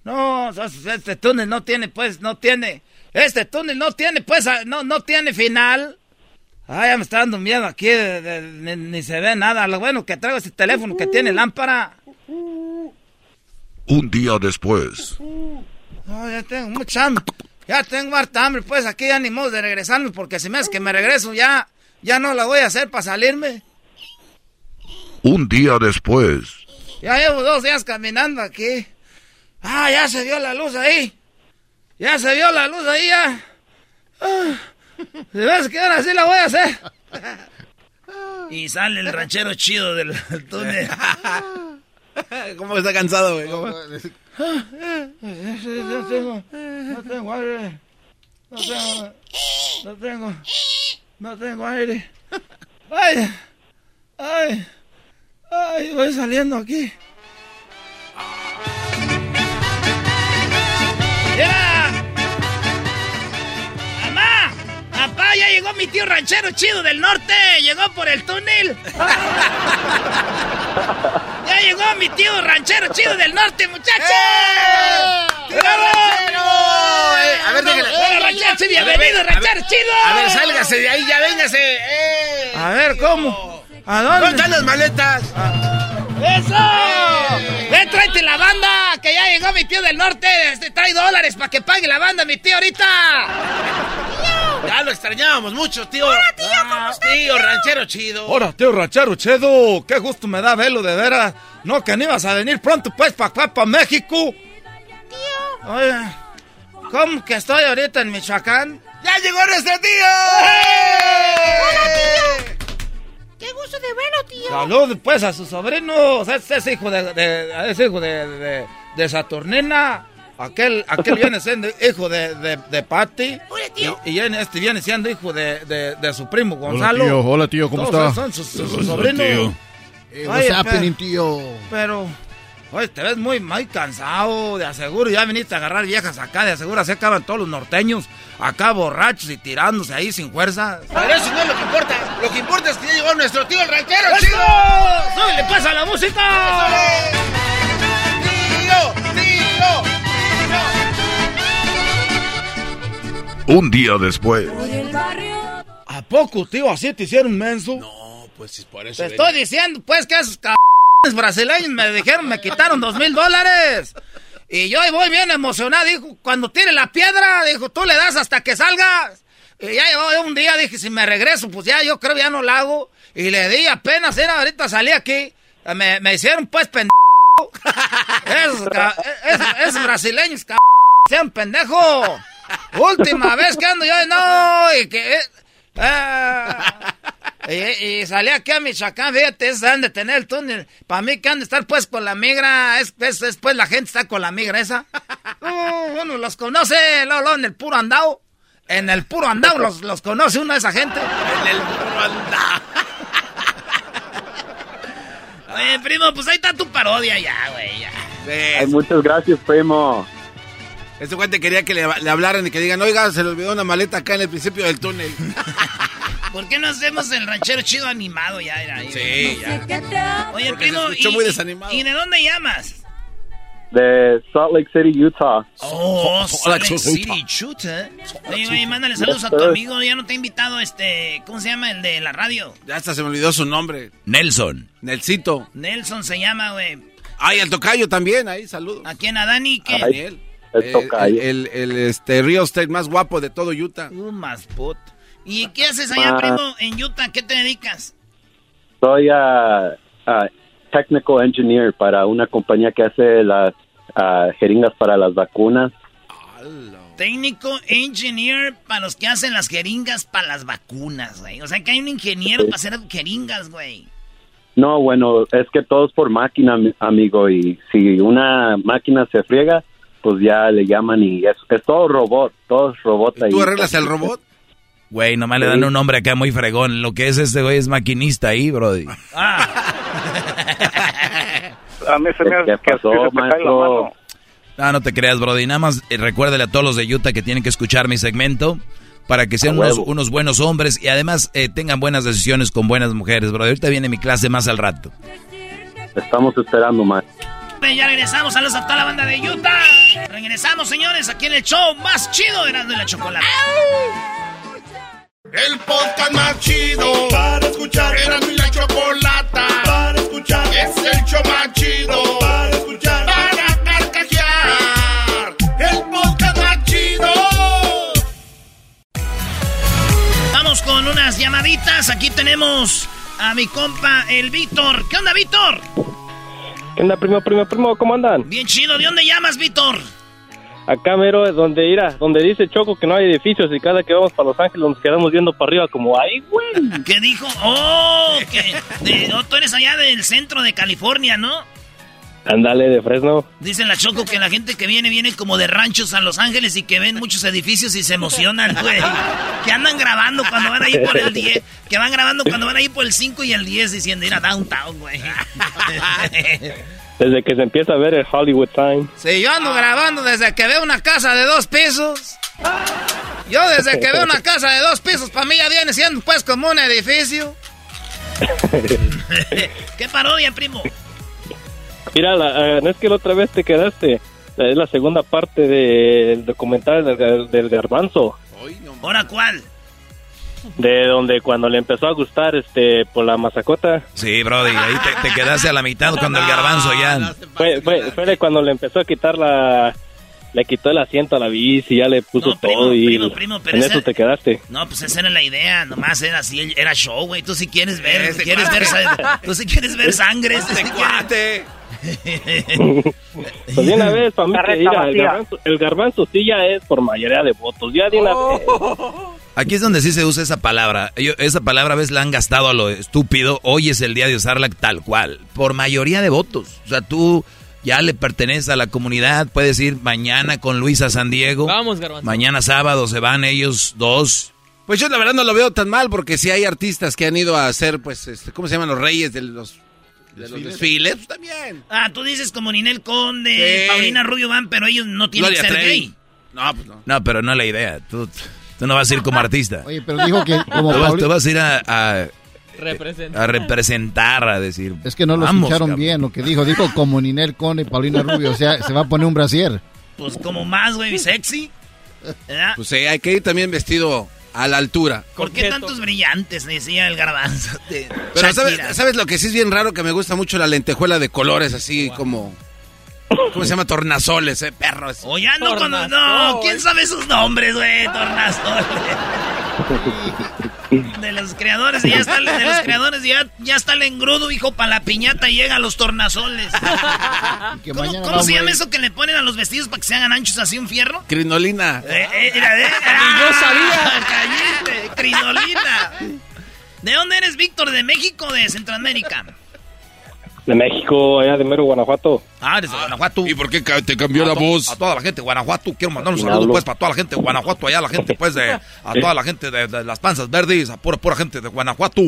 No, este túnel no tiene, pues, no tiene. Este túnel no tiene, pues, no, no tiene final. Ay, ya me está dando miedo aquí, ni, se ve nada. Lo bueno que traigo ese teléfono que tiene lámpara. Un día después. Oh, ya tengo mucha hambre. Ya tengo harta hambre, pues aquí ya ni modo de regresarme, porque si me es que me regreso ya, ya no la voy a hacer para salirme. Un día después. Ya llevo dos días caminando aquí. Ah, ya se vio la luz ahí. Ya se vio la luz ahí, ya. Ah, si ves que ahora sí la voy a hacer. Y sale el ranchero chido del túnel. ¿Cómo está cansado, güey? No tengo, no tengo aire. No tengo, no tengo, no tengo aire. Ay, ay, ay, voy saliendo aquí. ¡Mira! ¡Mamá! ¡Papá! Ya llegó mi tío ranchero chido del norte. Llegó por el túnel. ya llegó mi tío ranchero chido del norte, muchachos. ¡Eh! ¡Eh! A ver, dígale. ¡Hola, ranchero! ¡Bienvenido, ranchero chido! A ver, sálgase de ahí, ya véngase. ¡Eh! A ver, ¿cómo? ¿A dónde? ¿Dónde están las maletas? ¡Eso! ¡Ven, tráete la banda! ¡Que ya llegó mi tío del norte! Este, trae dólares para que pague la banda, mi tío, ahorita. Ya lo extrañábamos mucho, tío. Hola, tío, ¿cómo estás? Tío, ranchero chido. Hola, tío ranchero chido. Qué gusto me da verlo, de veras. No, que ni ibas a venir pronto, pues, para acá, para México. Tío. Oye, ¿cómo que estoy ahorita en Michoacán? ¡Ya llegó nuestro tío! ¡Hola, tío! ¡Qué gusto de verlo, tío! Salud, pues, a su sobrino. Ese es hijo de, de, es hijo de, de, de Saturnina. Aquel, aquel viene siendo hijo de, de, de Patty. Hola, tío. Y, y este viene siendo hijo de, de, de su primo Gonzalo. Hola, tío. Hola, tío. ¿Cómo Todos está? Son sus, sus, sus sobrinos. Eh, Oye, what's happening, pero- tío? Pero, oye, te ves muy, muy cansado. De aseguro, ya viniste a agarrar viejas acá. De aseguro, así acaban todos los norteños. Acá borrachos y tirándose ahí sin fuerza. Pero eso no es lo que importa. Lo que importa es que ya llegó nuestro tío el ranchero ¡Eso! chido. ¡No le pasa la música! ¡Tío! ¡Tío! Un día después. ¿A poco, tío? ¿Así te hicieron menso? No, pues es por eso. Te estoy diciendo, pues, que esos cabrones brasileños me dijeron, me quitaron dos mil dólares. Y yo voy bien emocionado, dijo, cuando tire la piedra, dijo, tú le das hasta que salgas. Y ya llegó un día, dije, si me regreso, pues ya, yo creo ya no la hago. Y le di apenas, era, ahorita salí aquí, me, me hicieron pues pendejo. esos, esos, esos brasileños, cabrón, sean pendejo. Última vez que ando yo, no, y que... eh, y, y salí aquí a Michoacán, fíjate, esos han de tener el túnel. Para mí que han de estar pues con la migra, es, es, es, pues la gente está con la migra esa. Uh, uno los conoce, luego en el puro andao. En el puro andao los, los conoce uno de esa gente. En el puro andao. Oye, primo, pues ahí está tu parodia ya, güey, ya. Ay, muchas gracias, primo. Este cuate quería que le, le hablaran y que digan, oiga, se le olvidó una maleta acá en el principio del túnel. ¿Por qué no hacemos el ranchero chido animado ya? Era, ahí, Sí, ya. Oye, Porque primo, se escuchó y, muy desanimado. ¿y de dónde llamas? De Salt Lake City, Utah. Oh, Salt Lake Utah. City, chuta. Oye, oye, mándale saludos a tu amigo. Ya no te he invitado, este, ¿cómo se llama el de la radio? Ya hasta se me olvidó su nombre. Nelson. Nelsito. Nelson se llama, güey. Ay, el tocayo también, ahí, saludos. ¿A quién? ¿A Dani? ¿Qué? Daniel. El tocayo. El, el, el, este, real estate más guapo de todo Utah. Uh, más put. ¿Y qué haces allá, primo, en Utah? ¿Qué te dedicas? Soy ah, ah, technical engineer para una compañía que hace las ah, jeringas para las vacunas. Técnico engineer para los que hacen las jeringas para las vacunas, güey. O sea que hay un ingeniero Sí. para hacer jeringas, güey. No, bueno, es que todo es por máquina, mi- amigo, y si una máquina se friega, pues ya le llaman y es, es todo robot, todo es robot ahí. ¿Tú arreglas el robot? Güey, nomás le dan un nombre acá muy fregón. Lo que es este güey es maquinista ahí, brody. A mí se me hace que pasó, maestro? Ah, no te creas, Brody. Nada más eh, recuérdale a todos los de Utah que tienen que escuchar mi segmento. para que sean unos, buenos hombres y además eh, tengan buenas decisiones con buenas mujeres, brother. Ahorita viene mi clase más al rato. Estamos esperando, man. Ya regresamos, saludos a toda la banda de Utah. Regresamos, señores, aquí en el show más chido de y la Chocolate. El podcast más chido para escuchar. Era mi la chocolata para escuchar. Es el show más chido para escuchar. Para carcajear. El podcast más chido. Vamos con unas llamaditas. Aquí tenemos a mi compa, el Víctor. ¿Qué onda, Víctor? ¿Qué onda, primo, primo, primo? ¿Cómo andan? Bien chido. ¿De dónde llamas, Víctor? Acá, mero, donde irá, donde dice Choco que no hay edificios y cada que vamos para Los Ángeles nos quedamos viendo para arriba como, ay, güey. ¿Qué dijo? Oh, que de- oh, tú eres allá del centro de California, ¿no? Ándale, de Fresno. Dice la Choco que la gente que viene viene como de ranchos a Los Ángeles y que ven muchos edificios y se emocionan, güey. Que andan grabando cuando van ahí por el 10. Que van grabando cuando van ahí por el 5 y el 10 diciendo ir a downtown, güey. Desde que se empieza a ver el Hollywood Sign. Sí, yo ando grabando desde que veo una casa de dos pisos. Yo desde que veo una casa de dos pisos, para mí ya viene siendo pues como un edificio. ¿Qué parodia, primo? Mira, la, eh, no es que la otra vez te quedaste. Es la segunda parte del documental del, del garbanzo. ¿Ahora cuál? De donde cuando le empezó a gustar este por la masacota. Sí, brody, ahí te, te quedaste a la mitad cuando el garbanzo ya. Fue, fue, fue de cuando le empezó a quitar la... Le quitó el asiento a la bici, ya le puso todo y primo, primo, pero en ese- eso te quedaste. No, pues esa era la idea, nomás era así, era show, güey. Tú si quieres ver, Ese quieres ver, cuate. tú si quieres ver sangre, tú sí quieres- Pues de una vez, para mí, que, Carreta mira, el, garbanzo, el garbanzo sí ya es por mayoría de votos. Ya de una vez. Aquí es donde sí se usa esa palabra. Yo- esa palabra a veces la han gastado a lo estúpido. Hoy es el día de usarla tal cual. Por mayoría de votos. O sea, tú ya le perteneces a la comunidad. Puedes ir mañana con Luis a San Diego. Vamos, Garbanzo. Mañana sábado se van ellos dos. Pues yo la verdad no lo veo tan mal porque si hay artistas que han ido a hacer, pues, este, ¿cómo se llaman los reyes de los, de los desfiles? Pues también. Ah, tú dices como Ninel Conde, Sí. Paulina Rubio van, pero ellos no tienen Gloria que ser gay. No, pues no. No, pero no es la idea. Tú, tú no vas a ir como artista. Oye, pero dijo que como tú, vas, Pauli- tú vas a ir a, a- Representa. a representar, a decir. Es que no lo "Vamos, escucharon cabrón". bien lo que dijo. Dijo como Ninel Conde y Paulina Rubio. O sea, se va a poner un brasier. Pues como más, güey, sexy. ¿Verdad? Pues sí, hay que ir también vestido a la altura. ¿Por qué tantos brillantes? Decía el garbanzo. de Pero. ¿sabes, ¿sabes lo que sí es bien raro? Que me gusta mucho la lentejuela de colores así como... ¿Cómo se llama? Tornasoles, eh, perros. O ya no cuando... No, ¿quién sabe sus nombres, güey? Tornasol. De los creadores, ya está, de los creadores, ya, ya está el engrudo, hijo, para la piñata y llega a los tornasoles. Que ¿Cómo, se llama eso que le ponen a los vestidos para que se hagan anchos así un fierro? Crinolina. Eh, eh, mira, eh, yo sabía. Cállate, crinolina. ¿De dónde eres, Víctor? ¿De México o de Centroamérica? De México, allá de Mero, Guanajuato. Ah, eres de Guanajuato. ¿Y por qué te cambió la to- voz? A toda la gente de Guanajuato, quiero mandar un saludo pues para toda la gente de Guanajuato, allá la gente pues de, a toda la gente de, de las panzas verdes, a pura, pura gente de Guanajuato.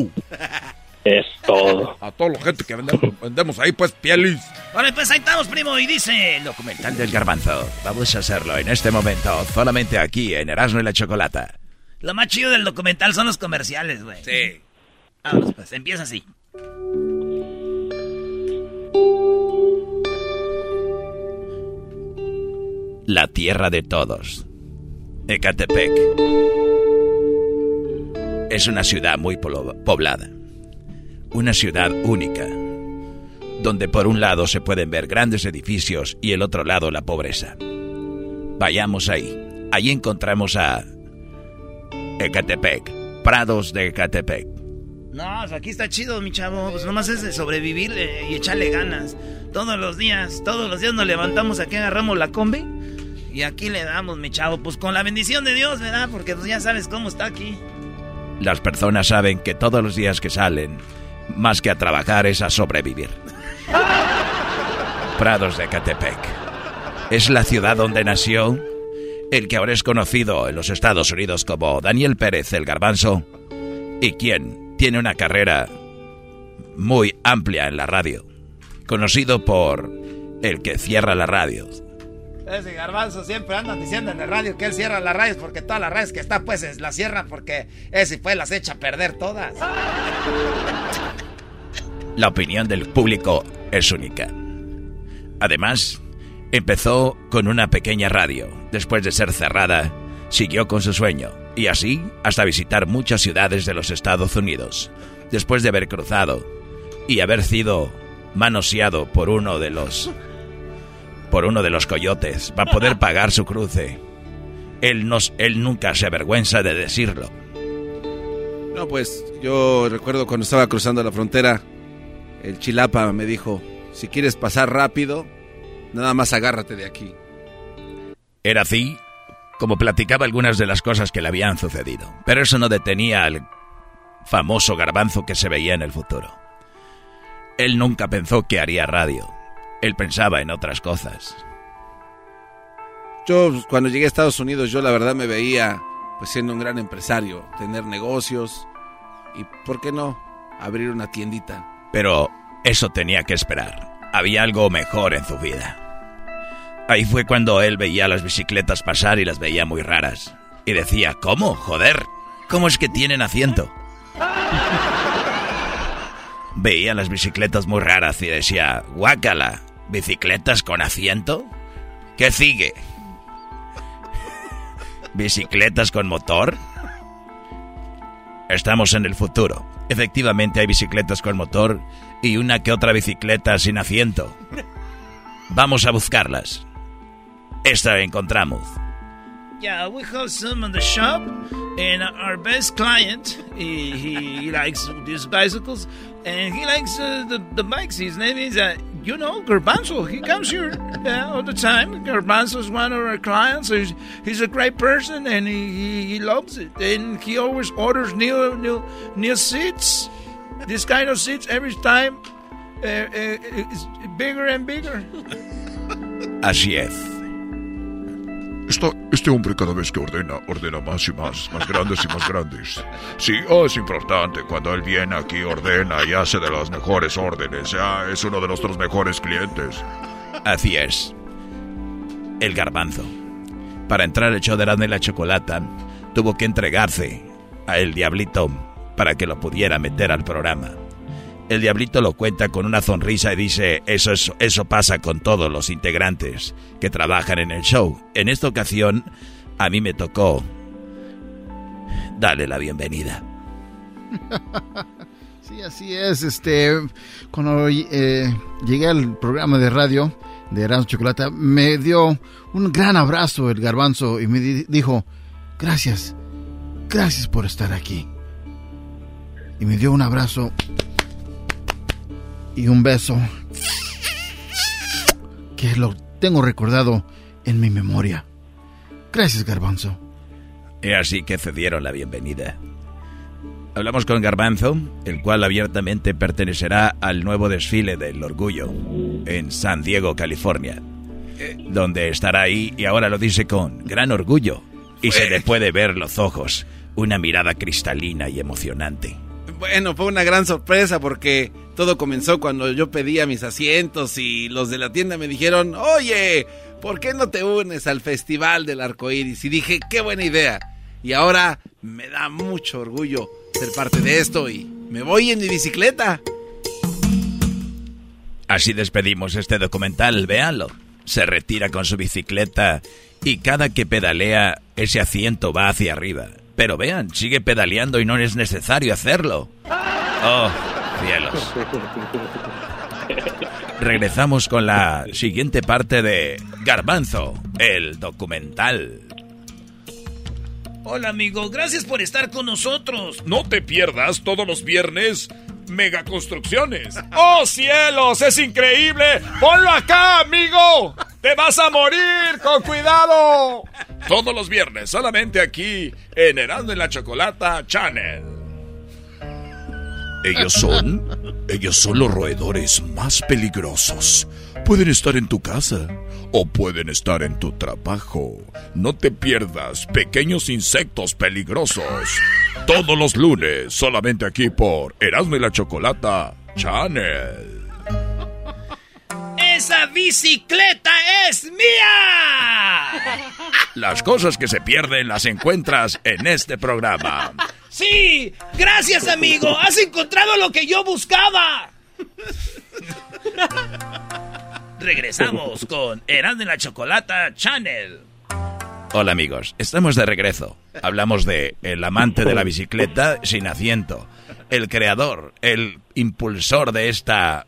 Es todo. A toda la gente que vendemos, vendemos ahí pues pieles. Vale, pues ahí estamos, primo, y dice... El documental del garbanzo. Vamos a hacerlo en este momento, solamente aquí en Erasmo y la Chocolata. Lo más chido del documental son los comerciales, güey. Sí. Vámonos, pues, empieza así. La tierra de todos. Ecatepec. Es una ciudad muy poblada. Una ciudad única. Donde por un lado se pueden ver grandes edificios y el otro lado la pobreza. Vayamos ahí. Ahí encontramos a Ecatepec. Prados de Ecatepec. No, pues aquí está chido, mi chavo. Pues nomás es de sobrevivir eh, y echarle ganas. Todos los días, todos los días nos levantamos aquí, agarramos la combi. Y aquí le damos, mi chavo. Pues con la bendición de Dios, ¿verdad? Porque pues ya sabes cómo está aquí. Las personas saben que todos los días que salen, más que a trabajar, es a sobrevivir. Prados de Catepec. Es la ciudad donde nació el que ahora es conocido en los Estados Unidos como Daniel Pérez el Garbanzo y quien tiene una carrera muy amplia en la radio, conocido por el que cierra la radio. Ese garbanzo siempre andan diciendo en el radio que él cierra las radios porque todas las radios que está pues las cierran porque ese fue las echa a perder todas. La opinión del público es única. Además, empezó con una pequeña radio. Después de ser cerrada, siguió con su sueño y así hasta visitar muchas ciudades de los Estados Unidos. Después de haber cruzado y haber sido manoseado por uno de los por uno de los coyotes para poder pagar su cruce. Él, nos, él nunca se avergüenza de decirlo. No, pues yo recuerdo cuando estaba cruzando la frontera, el chilapa me dijo, si quieres pasar rápido, nada más agárrate de aquí. Era así como platicaba algunas de las cosas que le habían sucedido, pero eso no detenía al famoso garbanzo que se veía en el futuro. Él nunca pensó que haría radio. Él pensaba en otras cosas. Yo cuando llegué a Estados Unidos, yo la verdad me veía pues siendo un gran empresario, tener negocios y, ¿por qué no?, abrir una tiendita. Pero eso tenía que esperar. Había algo mejor en su vida. Ahí fue cuando él veía las bicicletas pasar y las veía muy raras. Y decía, ¿cómo? Joder, ¿cómo es que tienen asiento? Veía las bicicletas muy raras y decía, guácala, ¿bicicletas con asiento? ¿Qué sigue? ¿Bicicletas con motor? Estamos en el futuro. Efectivamente hay bicicletas con motor y una que otra bicicleta sin asiento. Vamos a buscarlas. Esta encontramos. Yeah, we have some in the shop, and our best client, he, he likes these bicycles, and he likes uh, the, the bikes. His name is, uh, you know, Garbanzo. He comes here uh, all the time. Garbanzo is one of our clients. He's, he's a great person, and he, he, he loves it. And he always orders new, new, new seats. This kind of seats every time uh, uh, it's bigger and bigger. Así es. Este hombre cada vez que ordena, ordena más y más, más grandes y más grandes. Sí, oh, es importante. Cuando él viene aquí, ordena y hace de las mejores órdenes. Ya es uno de nuestros mejores clientes. Así es. El garbanzo. Para entrar al show de Erasmo y la Chocolata, tuvo que entregarse a el diablito para que lo pudiera meter al programa. El diablito lo cuenta con una sonrisa y dice, eso, es, eso pasa con todos los integrantes que trabajan en el show. En esta ocasión, a mí me tocó darle la bienvenida. Sí, así es. Este, cuando eh, llegué al programa de radio de Erasmo Chocolata, me dio un gran abrazo el garbanzo y me di- dijo, gracias, gracias por estar aquí. Y me dio un abrazo y un beso que lo tengo recordado en mi memoria. Gracias, garbanzo. Y así que cedieron la bienvenida. Hablamos con Garbanzo, el cual abiertamente pertenecerá al nuevo desfile del orgullo en San Diego, California, donde estará ahí y ahora lo dice con gran orgullo y se le puede ver los ojos, una mirada cristalina y emocionante. Bueno, fue una gran sorpresa porque todo comenzó cuando yo pedía mis asientos y los de la tienda me dijeron, oye, ¿por qué no te unes al Festival del Arco Iris? Y dije, qué buena idea. Y ahora me da mucho orgullo ser parte de esto y me voy en mi bicicleta. Así despedimos este documental, véanlo. Se retira con su bicicleta y cada que pedalea ese asiento va hacia arriba. Pero vean, sigue pedaleando y no es necesario hacerlo. Oh, cielos. Regresamos con la siguiente parte de Garbanzo, el documental. Hola, amigo. Gracias por estar con nosotros. No te pierdas todos los viernes Mega Construcciones. ¡Oh cielos! ¡Es increíble! ¡Ponlo acá, amigo! ¡Te vas a morir! ¡Con cuidado! Todos los viernes, solamente aquí en Erasmo y la Chocolata Channel. Ellos son, ellos son los roedores más peligrosos. Pueden estar en tu casa o pueden estar en tu trabajo. No te pierdas pequeños insectos peligrosos. Todos los lunes, solamente aquí por Erasmo y la Chocolata Channel. ¡Esa bicicleta es mía! Las cosas que se pierden las encuentras en este programa. Sí, gracias amigo, has encontrado lo que yo buscaba. Regresamos con Eran de la Chocolata Channel. Hola amigos, estamos de regreso. Hablamos de el amante de la bicicleta sin asiento, el creador, el impulsor de esta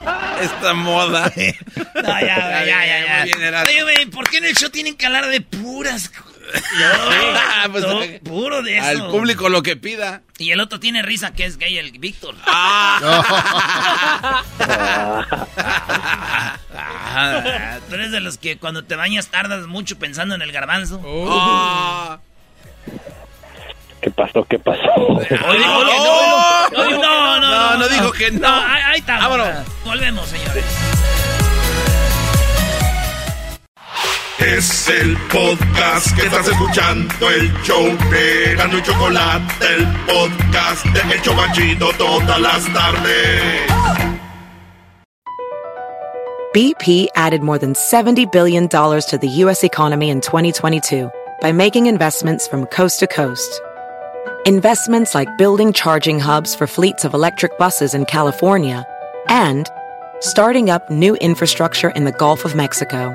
esta moda. No, ya, ya, ya. Oye, güey, ¿por qué en el show tienen que hablar de puras? Ah, No, pues, no, eh, puro de eso. Al público lo que pida. Y el otro tiene risa que es gay, el Víctor. Ah, Tú eres de los que cuando te bañas tardas mucho pensando en el garbanzo. Ah. ¿Qué pasó? ¿Qué pasó? Oye, oye, no, no, no, no, No, no dijo que no. ahí, ahí está. Vámonos. Volvemos, señores. Es el podcast que estás escuchando, el show de Gano y Chocolate, el podcast de El Chobachito todas las tardes. BP added more than $70 billion to the U.S. economy in 2022 by making investments from coast to coast. Investments like building charging hubs for fleets of electric buses in California and starting up new infrastructure in the Gulf of Mexico.